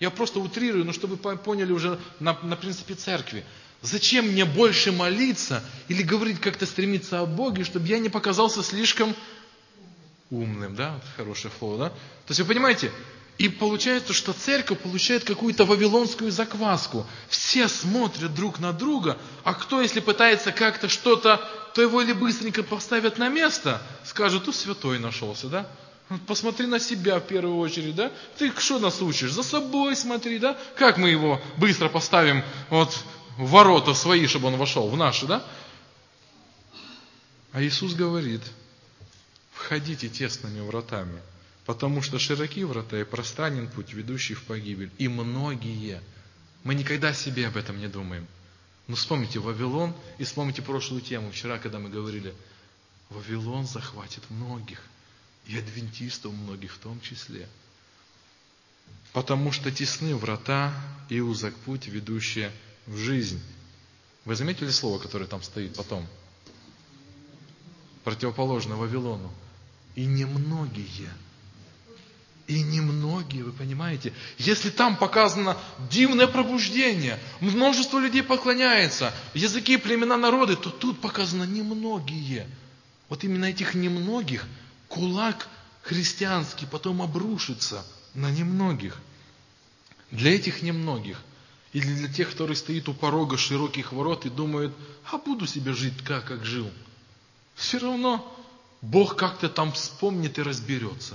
S1: Я просто утрирую, но чтобы вы поняли уже на, на принципе церкви. Зачем мне больше молиться или говорить как-то стремиться о Боге, чтобы я не показался слишком умным, да, хорошее слово, да? То есть вы понимаете, и получается, что церковь получает какую-то вавилонскую закваску. Все смотрят друг на друга, а кто, если пытается как-то что-то, то его или быстренько поставят на место, скажут, тут святой нашелся, да? Посмотри на себя в первую очередь, да? Ты что нас учишь? За собой смотри, да? Как мы его быстро поставим вот в ворота свои, чтобы он вошел, в наши, да? А Иисус говорит – входите тесными вратами, потому что широки врата и пространен путь, ведущий в погибель. И многие, мы никогда себе об этом не думаем. Но вспомните Вавилон и вспомните прошлую тему, вчера, когда мы говорили, Вавилон захватит многих, и адвентистов многих в том числе. Потому что тесны врата и узок путь, ведущий в жизнь. Вы заметили слово, которое там стоит потом? Противоположно Вавилону. И немногие. И немногие, вы понимаете? Если там показано дивное пробуждение, множество людей поклоняется, языки, племена, народы, то тут показано немногие. Вот именно этих немногих кулак христианский потом обрушится на немногих. Для этих немногих или для тех, которые стоит у порога широких ворот и думают, а буду себе жить так, как жил. Все равно Бог как-то там вспомнит и разберется.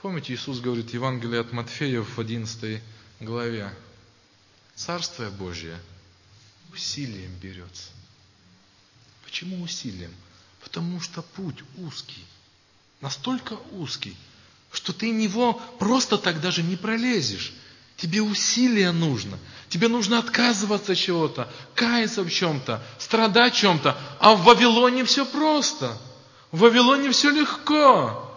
S1: Помните, Иисус говорит в Евангелии от Матфея в 11 главе, Царствие Божье усилием берется. Почему усилием? Потому что путь узкий, настолько узкий, что ты него просто так даже не пролезешь. Тебе усилия нужно. Тебе нужно отказываться от чего-то, каяться в чем-то, страдать в чем-то. А в Вавилоне все просто. В Вавилоне все легко.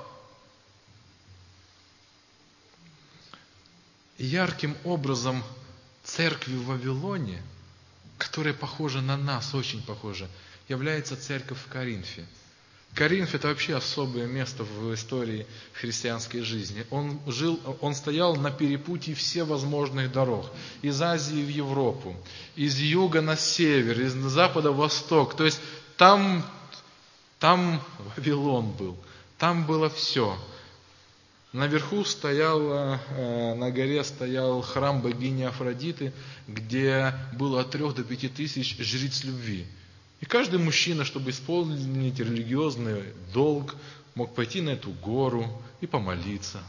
S1: Ярким образом церкви в Вавилоне, которая похожа на нас, очень похожа, является церковь в Коринфе – Коринф это вообще особое место в истории христианской жизни. Он, жил, он стоял на перепутье всевозможных дорог. Из Азии в Европу, из юга на север, из запада в восток. То есть там, там Вавилон был, там было все. Наверху стоял, э, на горе стоял храм богини Афродиты, где было от трех до пяти тысяч жриц любви. И каждый мужчина, чтобы исполнить религиозный долг, мог пойти на эту гору и помолиться.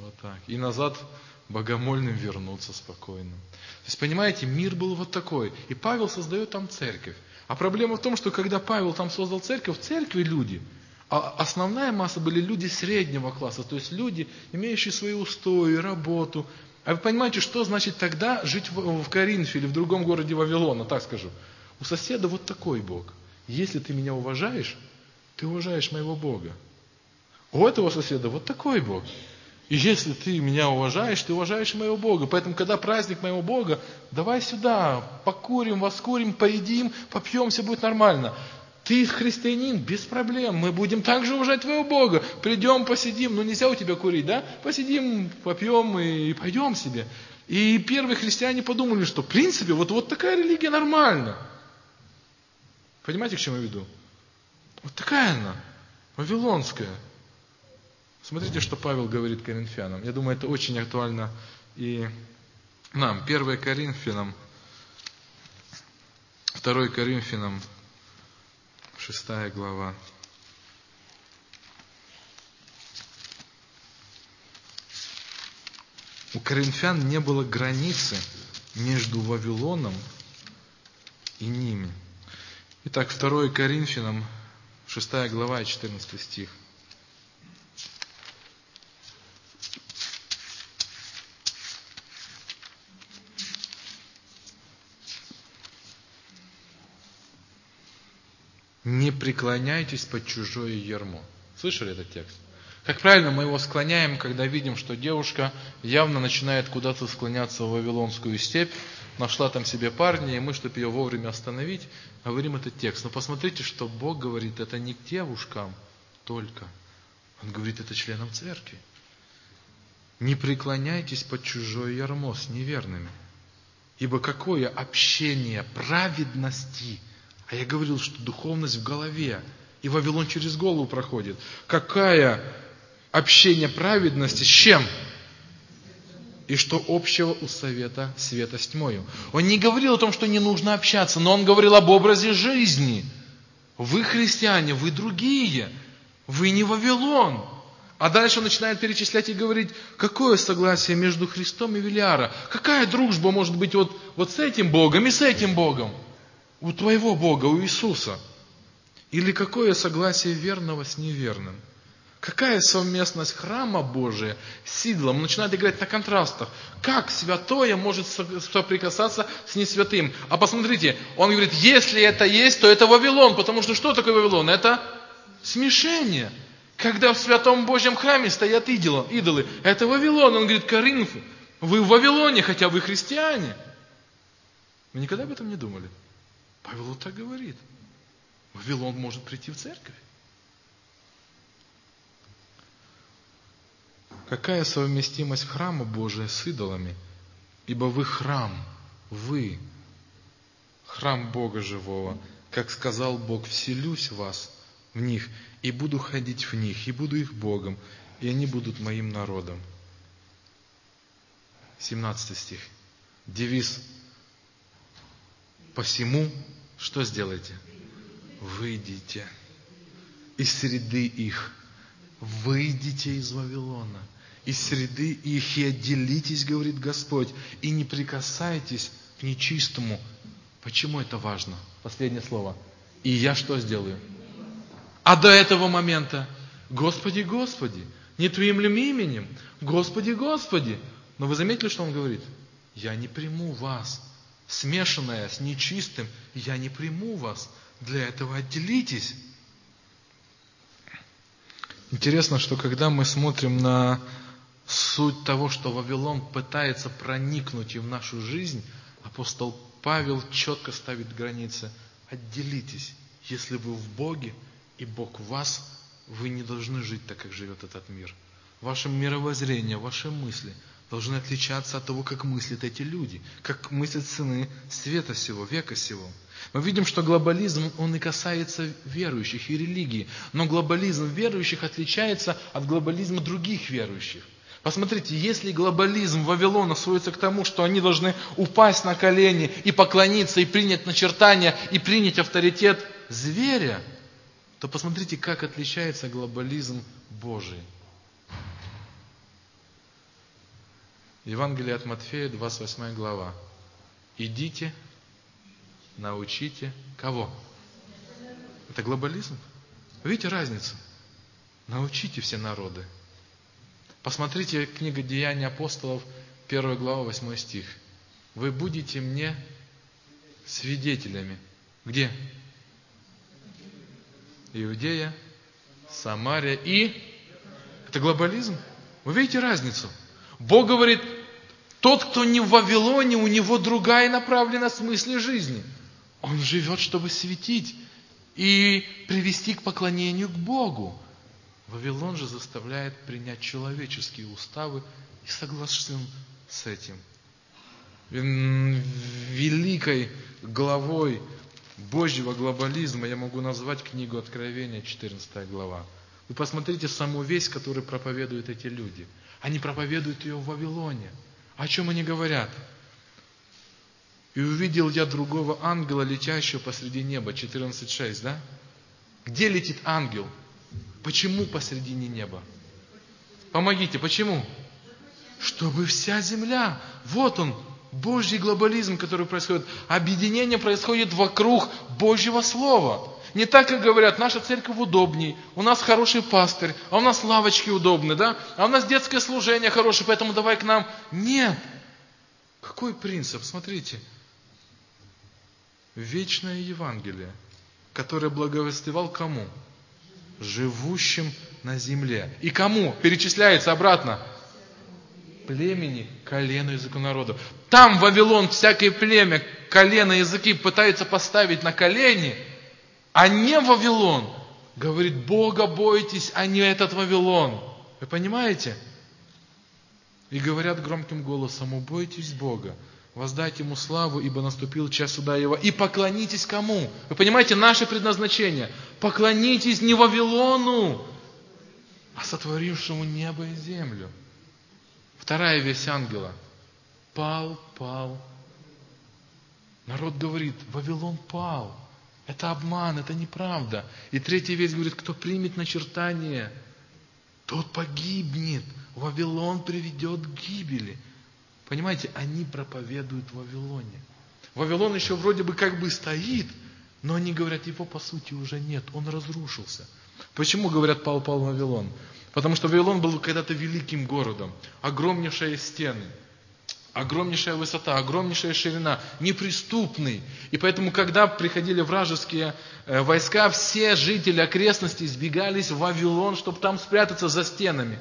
S1: Вот так. И назад богомольным вернуться спокойно. То есть, понимаете, мир был вот такой. И Павел создает там церковь. А проблема в том, что когда Павел там создал церковь, в церкви люди, а основная масса были люди среднего класса, то есть люди, имеющие свои устои, работу. А вы понимаете, что значит тогда жить в, в Коринфе или в другом городе Вавилона, так скажу. У соседа вот такой Бог. Если ты меня уважаешь, ты уважаешь моего Бога. У этого соседа вот такой Бог. И если ты меня уважаешь, ты уважаешь моего Бога. Поэтому, когда праздник моего Бога, давай сюда, покурим, воскурим, поедим, попьем, все будет нормально. Ты христианин, без проблем, мы будем также уважать твоего Бога. Придем, посидим, ну нельзя у тебя курить, да? Посидим, попьем и пойдем себе. И первые христиане подумали, что в принципе вот, вот такая религия нормальна. Понимаете, к чему я веду? Вот такая она, вавилонская. Смотрите, что Павел говорит коринфянам. Я думаю, это очень актуально и нам. 1 Коринфянам, 2 Коринфянам, 6 глава. У коринфян не было границы между Вавилоном и ними. Итак, 2 Коринфянам, 6 глава и 14 стих. Не преклоняйтесь под чужое ярмо. Слышали этот текст? Как правильно мы его склоняем, когда видим, что девушка явно начинает куда-то склоняться в Вавилонскую степь, нашла там себе парня, и мы, чтобы ее вовремя остановить, говорим этот текст. Но посмотрите, что Бог говорит, это не к девушкам только. Он говорит это членам церкви. Не преклоняйтесь под чужое ярмо с неверными. Ибо какое общение праведности – а я говорил, что духовность в голове, и Вавилон через голову проходит. Какая общение праведности с чем? И что общего у совета света с тьмою? Он не говорил о том, что не нужно общаться, но он говорил об образе жизни. Вы христиане, вы другие. Вы не Вавилон. А дальше он начинает перечислять и говорить, какое согласие между Христом и Велиара? Какая дружба может быть вот, вот с этим Богом и с этим Богом? У твоего Бога, у Иисуса? Или какое согласие верного с неверным? Какая совместность храма Божия с идолом? Начинает играть на контрастах. Как святое может соприкасаться с несвятым? А посмотрите, он говорит, если это есть, то это Вавилон. Потому что что такое Вавилон? Это смешение. Когда в святом Божьем храме стоят идолы, идолы это Вавилон. Он говорит, Коринф, вы в Вавилоне, хотя вы христиане. Вы никогда об этом не думали? Павел вот так говорит. Вавилон может прийти в церковь. Какая совместимость храма Божия с идолами? Ибо вы храм, вы храм Бога живого. Как сказал Бог, вселюсь в вас, в них, и буду ходить в них, и буду их Богом, и они будут моим народом. 17 стих. Девиз Посему, что сделайте? Выйдите из среды их. Выйдите из Вавилона. Из среды их и отделитесь, говорит Господь, и не прикасайтесь к нечистому. Почему это важно? Последнее слово. И я что сделаю? А до этого момента, Господи, Господи, не Твоим ли именем? Господи, Господи. Но вы заметили, что он говорит? Я не приму вас смешанное с нечистым, я не приму вас. Для этого отделитесь. Интересно, что когда мы смотрим на суть того, что Вавилон пытается проникнуть и в нашу жизнь, апостол Павел четко ставит границы. Отделитесь. Если вы в Боге, и Бог в вас, вы не должны жить так, как живет этот мир. Ваше мировоззрение, ваши мысли – должны отличаться от того, как мыслят эти люди, как мыслят сыны света сего, века сего. Мы видим, что глобализм, он и касается верующих и религии. Но глобализм верующих отличается от глобализма других верующих. Посмотрите, если глобализм Вавилона сводится к тому, что они должны упасть на колени и поклониться, и принять начертания, и принять авторитет зверя, то посмотрите, как отличается глобализм Божий. Евангелие от Матфея, 28 глава. Идите, научите кого? Это глобализм? Видите разницу? Научите все народы. Посмотрите книга Деяний апостолов, 1 глава, 8 стих. Вы будете мне свидетелями. Где? Иудея, Самария и... Это глобализм. Вы видите разницу? Бог говорит, тот, кто не в Вавилоне, у него другая направлена смысле жизни. Он живет, чтобы светить и привести к поклонению к Богу. Вавилон же заставляет принять человеческие уставы и согласен с этим. Великой главой Божьего глобализма я могу назвать книгу Откровения, 14 глава. Вы посмотрите саму весть, которую проповедуют эти люди. Они проповедуют ее в Вавилоне. О чем они говорят? И увидел я другого ангела, летящего посреди неба. 14.6, да? Где летит ангел? Почему посредине неба? Помогите, почему? Чтобы вся земля, вот он, Божий глобализм, который происходит. Объединение происходит вокруг Божьего Слова. Не так, как говорят, наша церковь удобней, у нас хороший пастырь, а у нас лавочки удобные, да? А у нас детское служение хорошее, поэтому давай к нам. Нет. Какой принцип? Смотрите. Вечное Евангелие, которое благовествовал кому? Живущим на земле. И кому? Перечисляется обратно племени, колену, языку народу. Там Вавилон, всякое племя, колено, языки пытаются поставить на колени, а не Вавилон. Говорит, Бога бойтесь, а не этот Вавилон. Вы понимаете? И говорят громким голосом, убойтесь Бога, воздайте Ему славу, ибо наступил час суда Его. И поклонитесь кому? Вы понимаете, наше предназначение. Поклонитесь не Вавилону, а сотворившему небо и землю. Вторая весть ангела. Пал, пал. Народ говорит, Вавилон пал. Это обман, это неправда. И третья весть говорит, кто примет начертание, тот погибнет. Вавилон приведет к гибели. Понимаете, они проповедуют в Вавилоне. Вавилон еще вроде бы как бы стоит, но они говорят, его по сути уже нет, он разрушился. Почему говорят пал, пал Вавилон? Потому что Вавилон был когда-то великим городом, огромнейшие стены, огромнейшая высота, огромнейшая ширина, неприступный. И поэтому, когда приходили вражеские э, войска, все жители окрестностей сбегались в Вавилон, чтобы там спрятаться за стенами.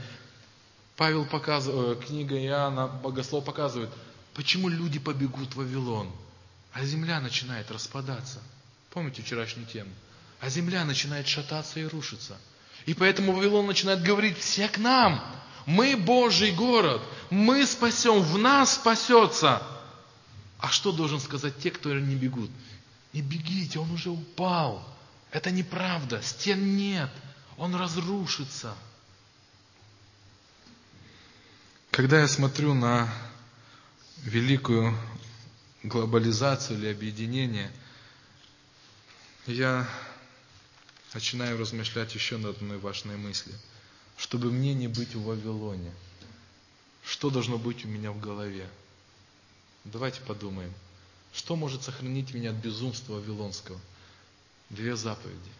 S1: Павел показывает, э, книга Иоанна, Богослов показывает, почему люди побегут в Вавилон, а земля начинает распадаться. Помните вчерашнюю тему? А земля начинает шататься и рушиться – и поэтому Вавилон начинает говорить, все к нам, мы Божий город, мы спасем, в нас спасется. А что должен сказать те, кто не бегут? Не бегите, он уже упал. Это неправда, стен нет, он разрушится. Когда я смотрю на великую глобализацию или объединение, я начинаю размышлять еще над одной важной мыслью. Чтобы мне не быть в Вавилоне, что должно быть у меня в голове? Давайте подумаем. Что может сохранить меня от безумства Вавилонского? Две заповеди.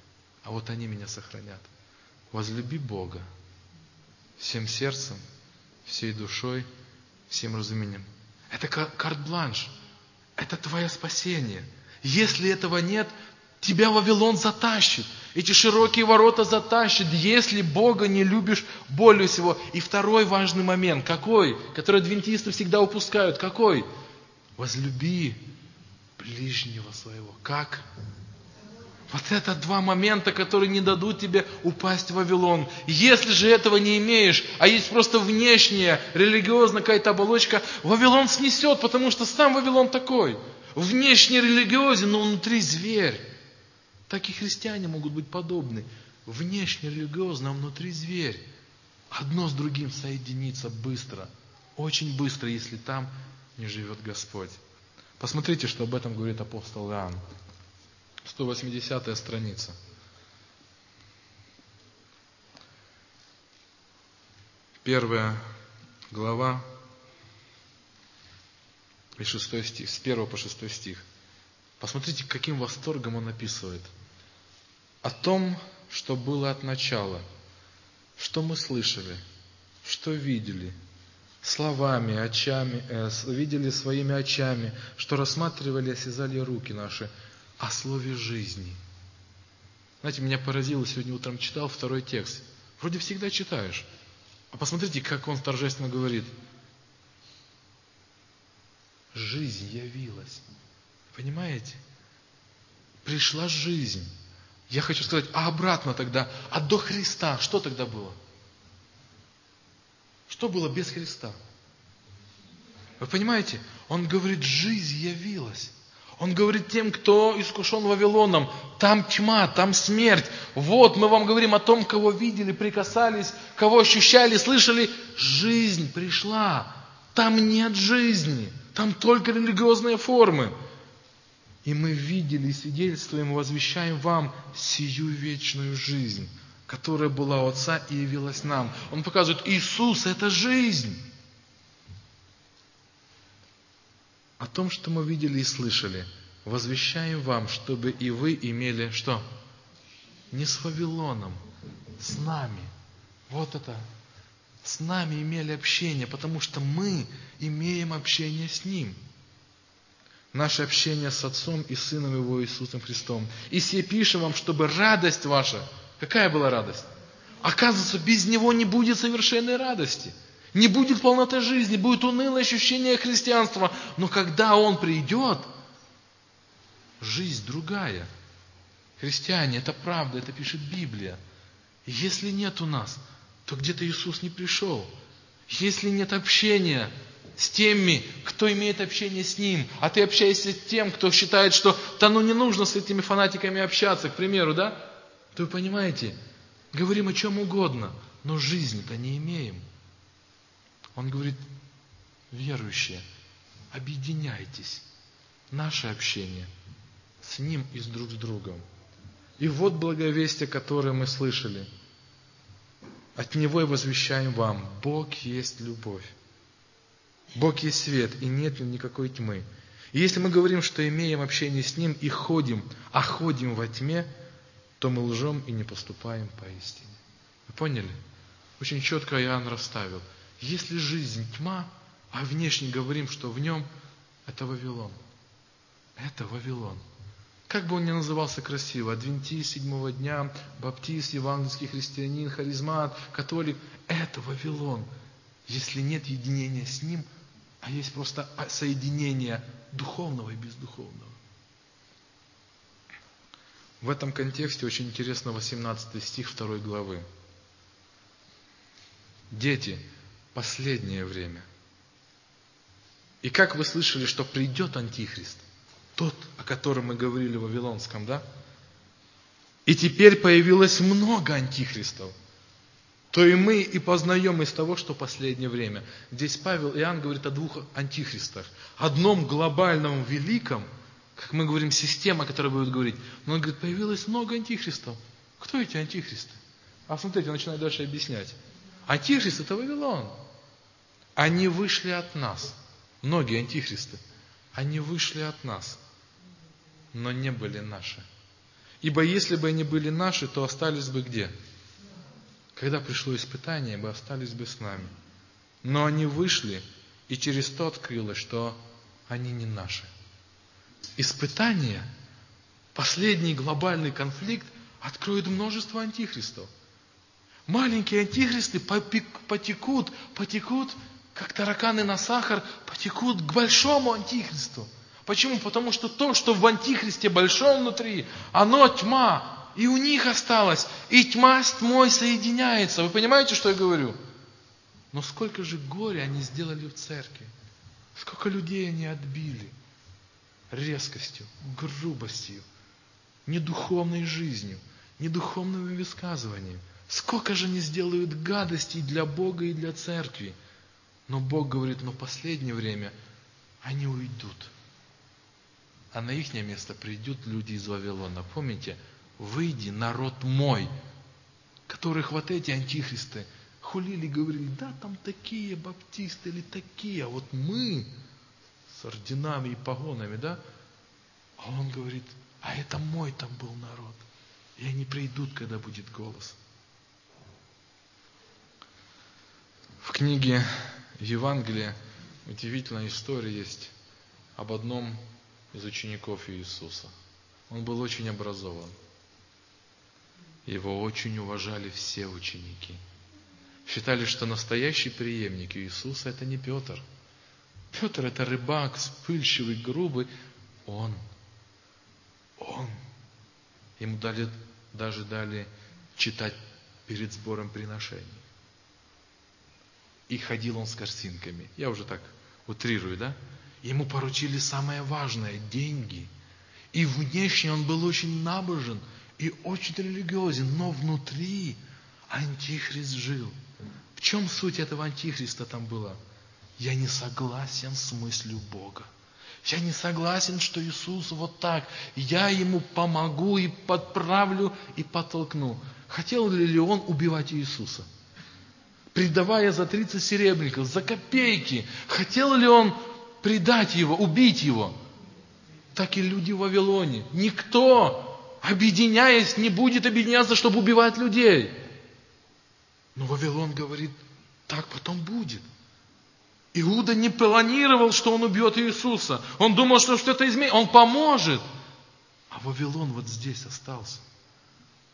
S1: А вот они меня сохранят. Возлюби Бога всем сердцем, всей душой, всем разумением. Это карт-бланш. Это твое спасение. Если этого нет, тебя Вавилон затащит. Эти широкие ворота затащат, если Бога не любишь более всего. И второй важный момент, какой? Который адвентисты всегда упускают. Какой? Возлюби ближнего своего. Как? Вот это два момента, которые не дадут тебе упасть в Вавилон. Если же этого не имеешь, а есть просто внешняя, религиозная какая-то оболочка, Вавилон снесет, потому что сам Вавилон такой – Внешне религиозен, но внутри зверь. Так и христиане могут быть подобны. Внешне религиозно, а внутри зверь. Одно с другим соединиться быстро. Очень быстро, если там не живет Господь. Посмотрите, что об этом говорит апостол Иоанн. 180 страница. Первая глава и шестой стих, с первого по шестой стих. Посмотрите, каким восторгом он описывает. О том, что было от начала, что мы слышали, что видели, словами, очами, э, видели своими очами, что рассматривали, осязали руки наши, о слове жизни. Знаете, меня поразило, сегодня утром читал второй текст. Вроде всегда читаешь. А посмотрите, как он торжественно говорит. Жизнь явилась. Понимаете? Пришла жизнь. Я хочу сказать, а обратно тогда, а до Христа что тогда было? Что было без Христа? Вы понимаете? Он говорит, жизнь явилась. Он говорит тем, кто искушен Вавилоном, там тьма, там смерть. Вот мы вам говорим о том, кого видели, прикасались, кого ощущали, слышали. Жизнь пришла. Там нет жизни. Там только религиозные формы. И мы видели, свидетельствуем и возвещаем вам сию вечную жизнь, которая была у Отца и явилась нам. Он показывает, Иисус – это жизнь. о том, что мы видели и слышали, возвещаем вам, чтобы и вы имели что? Не с Вавилоном, с нами. Вот это. С нами имели общение, потому что мы имеем общение с Ним. Наше общение с Отцом и Сыном Его Иисусом Христом. И все пишем вам, чтобы радость ваша, какая была радость? Оказывается, без Него не будет совершенной радости – не будет полноты жизни, будет унылое ощущение христианства. Но когда Он придет, жизнь другая. Христиане, это правда, это пишет Библия. Если нет у нас, то где-то Иисус не пришел. Если нет общения с теми, кто имеет общение с Ним, а ты общаешься с тем, кто считает, что да ну не нужно с этими фанатиками общаться, к примеру, да? То вы понимаете, говорим о чем угодно, но жизни-то не имеем. Он говорит, верующие, объединяйтесь. Наше общение с Ним и с друг с другом. И вот благовестие, которое мы слышали. От Него и возвещаем вам, Бог есть любовь. Бог есть свет, и нет никакой тьмы. И если мы говорим, что имеем общение с Ним и ходим, а ходим во тьме, то мы лжем и не поступаем поистине. Вы поняли? Очень четко Иоанн расставил – если жизнь тьма, а внешне говорим, что в нем это Вавилон. Это Вавилон. Как бы он ни назывался красиво, адвентист седьмого дня, баптист, евангельский христианин, харизмат, католик, это Вавилон. Если нет единения с ним, а есть просто соединение духовного и бездуховного. В этом контексте очень интересно 18 стих 2 главы. Дети, последнее время. И как вы слышали, что придет Антихрист, тот, о котором мы говорили в Вавилонском, да? И теперь появилось много антихристов. То и мы и познаем из того, что последнее время. Здесь Павел Иоанн говорит о двух антихристах. Одном глобальном великом, как мы говорим, система, которая будет говорить. Но он говорит, появилось много антихристов. Кто эти антихристы? А смотрите, он начинает дальше объяснять. Антихрист это Вавилон. Они вышли от нас. Многие антихристы. Они вышли от нас, но не были наши. Ибо если бы они были наши, то остались бы где? Когда пришло испытание, бы остались бы с нами. Но они вышли, и через то открылось, что они не наши. Испытание, последний глобальный конфликт, откроет множество антихристов. Маленькие антихристы потекут, потекут как тараканы на сахар, потекут к большому антихристу. Почему? Потому что то, что в антихристе большом внутри, оно тьма. И у них осталось. И тьма с тьмой соединяется. Вы понимаете, что я говорю? Но сколько же горя они сделали в церкви. Сколько людей они отбили. резкостью, грубостью, недуховной жизнью, недуховными высказываниями. Сколько же они сделают гадостей для Бога и для церкви. Но Бог говорит, но в последнее время они уйдут. А на их место придут люди из Вавилона. Помните, выйди, народ мой, которых вот эти антихристы хулили, говорили, да, там такие баптисты или такие, а вот мы с орденами и погонами, да? А он говорит, а это мой там был народ. И они придут, когда будет голос. В книге Евангелия удивительная история есть об одном из учеников Иисуса. Он был очень образован. Его очень уважали все ученики. Считали, что настоящий преемник Иисуса это не Петр. Петр это рыбак, вспыльчивый, грубый. Он. Он. Ему дали, даже дали читать перед сбором приношений. И ходил он с картинками. Я уже так утрирую, да? Ему поручили самое важное – деньги. И внешне он был очень набожен и очень религиозен, но внутри антихрист жил. В чем суть этого антихриста там была? Я не согласен с мыслью Бога. Я не согласен, что Иисус вот так. Я ему помогу и подправлю и подтолкну. Хотел ли он убивать Иисуса? Предавая за 30 серебряников, за копейки. Хотел ли он предать его, убить его. Так и люди в Вавилоне. Никто, объединяясь, не будет объединяться, чтобы убивать людей. Но Вавилон говорит, так потом будет. Иуда не планировал, что он убьет Иисуса. Он думал, что что-то изменит. Он поможет. А Вавилон вот здесь остался.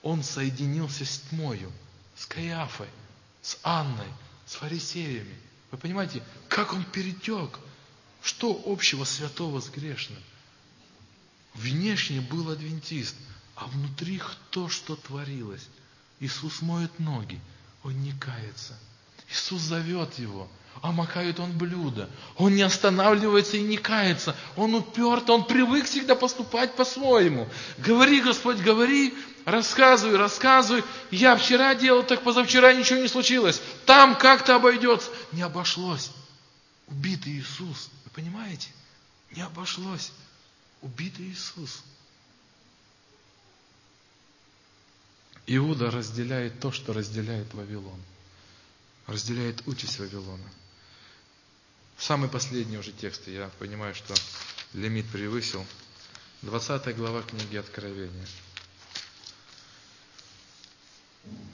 S1: Он соединился с тьмою, с Каиафой, с Анной, с фарисеями. Вы понимаете, как он перетек что общего святого с грешным? Внешне был адвентист, а внутри то, что творилось. Иисус моет ноги, он не кается. Иисус зовет его, а макает он блюдо. Он не останавливается и не кается. Он уперт, он привык всегда поступать по-своему. Говори, Господь, говори, рассказывай, рассказывай. Я вчера делал так, позавчера ничего не случилось. Там как-то обойдется. Не обошлось. Убитый Иисус вы понимаете? Не обошлось. Убитый Иисус. Иуда разделяет то, что разделяет Вавилон. Разделяет участь Вавилона. Самый последний уже текст, я понимаю, что лимит превысил. 20 глава книги Откровения.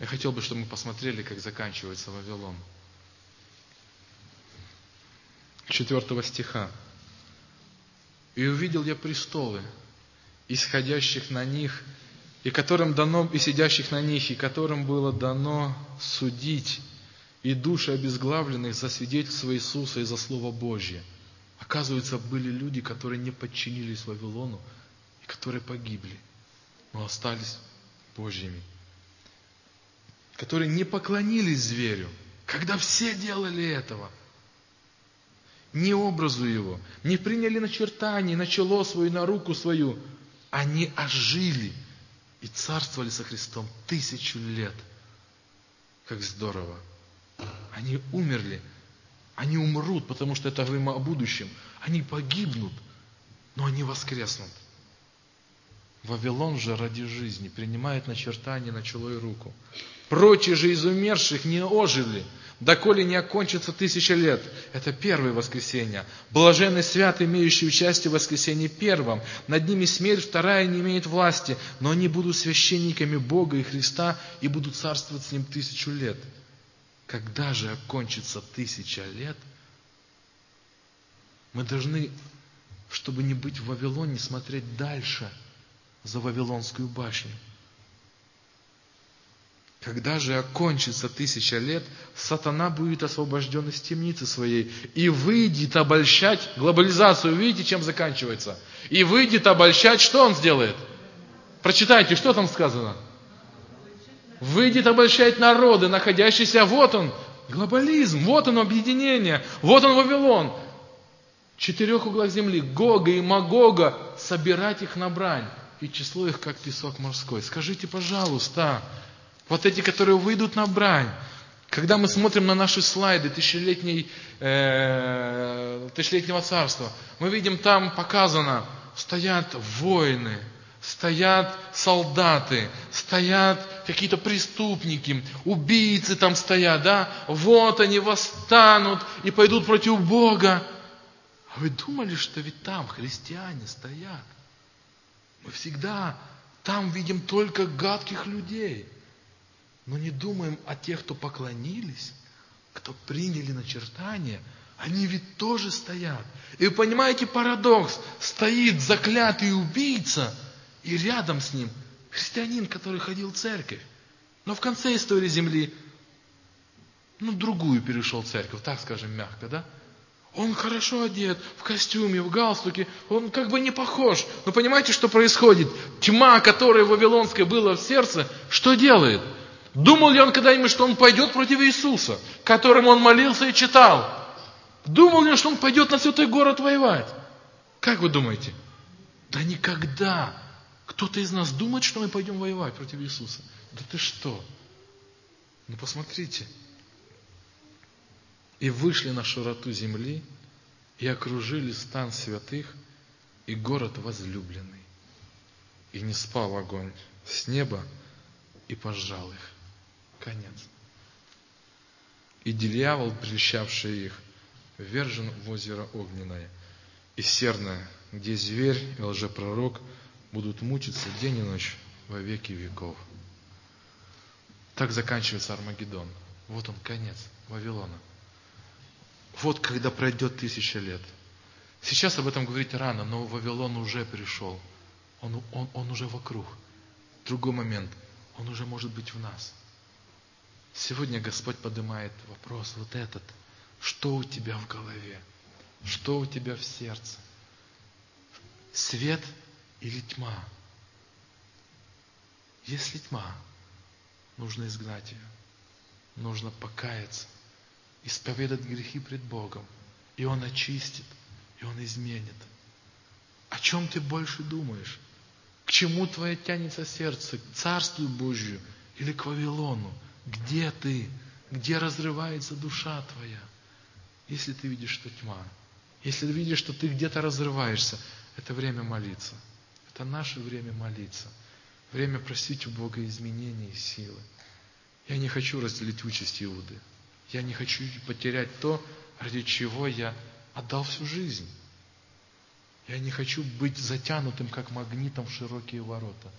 S1: Я хотел бы, чтобы мы посмотрели, как заканчивается Вавилон. 4 стиха. «И увидел я престолы, исходящих на них, и которым дано, и сидящих на них, и которым было дано судить, и души обезглавленных за свидетельство Иисуса и за Слово Божье». Оказывается, были люди, которые не подчинились Вавилону, и которые погибли, но остались Божьими. Которые не поклонились зверю, когда все делали этого – не образу его, не приняли начертаний на чело свое, на руку свою. Они ожили и царствовали со Христом тысячу лет. Как здорово. Они умерли. Они умрут, потому что это говорим о будущем. Они погибнут, но они воскреснут. Вавилон же ради жизни принимает начертание на чело и руку. Прочие же из умерших не ожили – доколе не окончится тысяча лет. Это первое воскресенье. Блаженный свят, имеющий участие в воскресенье первом. Над ними смерть вторая не имеет власти, но они будут священниками Бога и Христа и будут царствовать с Ним тысячу лет. Когда же окончится тысяча лет, мы должны, чтобы не быть в Вавилоне, смотреть дальше за Вавилонскую башню. Когда же окончится тысяча лет, сатана будет освобожден из темницы своей и выйдет обольщать глобализацию. Видите, чем заканчивается? И выйдет обольщать, что он сделает? Прочитайте, что там сказано? Выйдет обольщать народы, находящиеся, вот он, глобализм, вот он объединение, вот он Вавилон. четырех углах земли, Гога и Магога, собирать их на брань, и число их, как песок морской. Скажите, пожалуйста, вот эти, которые выйдут на брань, когда мы смотрим на наши слайды тысячелетней, э, тысячелетнего царства, мы видим там показано, стоят воины, стоят солдаты, стоят какие-то преступники, убийцы там стоят, да? Вот они восстанут и пойдут против Бога. А вы думали, что ведь там христиане стоят? Мы всегда там видим только гадких людей. Но не думаем о тех, кто поклонились, кто приняли начертание. Они ведь тоже стоят. И вы понимаете парадокс? Стоит заклятый убийца, и рядом с ним христианин, который ходил в церковь. Но в конце истории земли, ну, другую перешел церковь, так скажем мягко, да? Он хорошо одет, в костюме, в галстуке, он как бы не похож. Но понимаете, что происходит? Тьма, которая Вавилонская была в сердце, что делает? Думал ли он когда-нибудь, что он пойдет против Иисуса, которому он молился и читал? Думал ли он, что он пойдет на святой город воевать? Как вы думаете? Да никогда. Кто-то из нас думает, что мы пойдем воевать против Иисуса. Да ты что? Ну посмотрите, и вышли на широту земли, и окружили стан святых и город возлюбленный. И не спал огонь с неба и пожал их. Конец. И дьявол, прельщавший их, вержен в озеро огненное и серное, где зверь и лжепророк будут мучиться день и ночь во веки веков. Так заканчивается Армагеддон. Вот он, конец Вавилона. Вот когда пройдет тысяча лет. Сейчас об этом говорить рано, но Вавилон уже пришел. Он, он, он уже вокруг. Другой момент. Он уже может быть в нас. Сегодня Господь поднимает вопрос вот этот. Что у тебя в голове? Что у тебя в сердце? Свет или тьма? Если тьма, нужно изгнать ее. Нужно покаяться исповедать грехи пред Богом. И Он очистит, и Он изменит. О чем ты больше думаешь? К чему твое тянется сердце? К Царству Божью или к Вавилону? Где ты? Где разрывается душа твоя? Если ты видишь, что тьма, если ты видишь, что ты где-то разрываешься, это время молиться. Это наше время молиться. Время просить у Бога изменения и силы. Я не хочу разделить участь Иуды. Я не хочу потерять то, ради чего я отдал всю жизнь. Я не хочу быть затянутым, как магнитом в широкие ворота.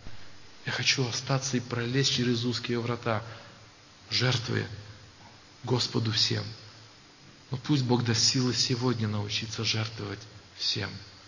S1: Я хочу остаться и пролезть через узкие врата, жертвуя Господу всем. Но пусть Бог даст силы сегодня научиться жертвовать всем.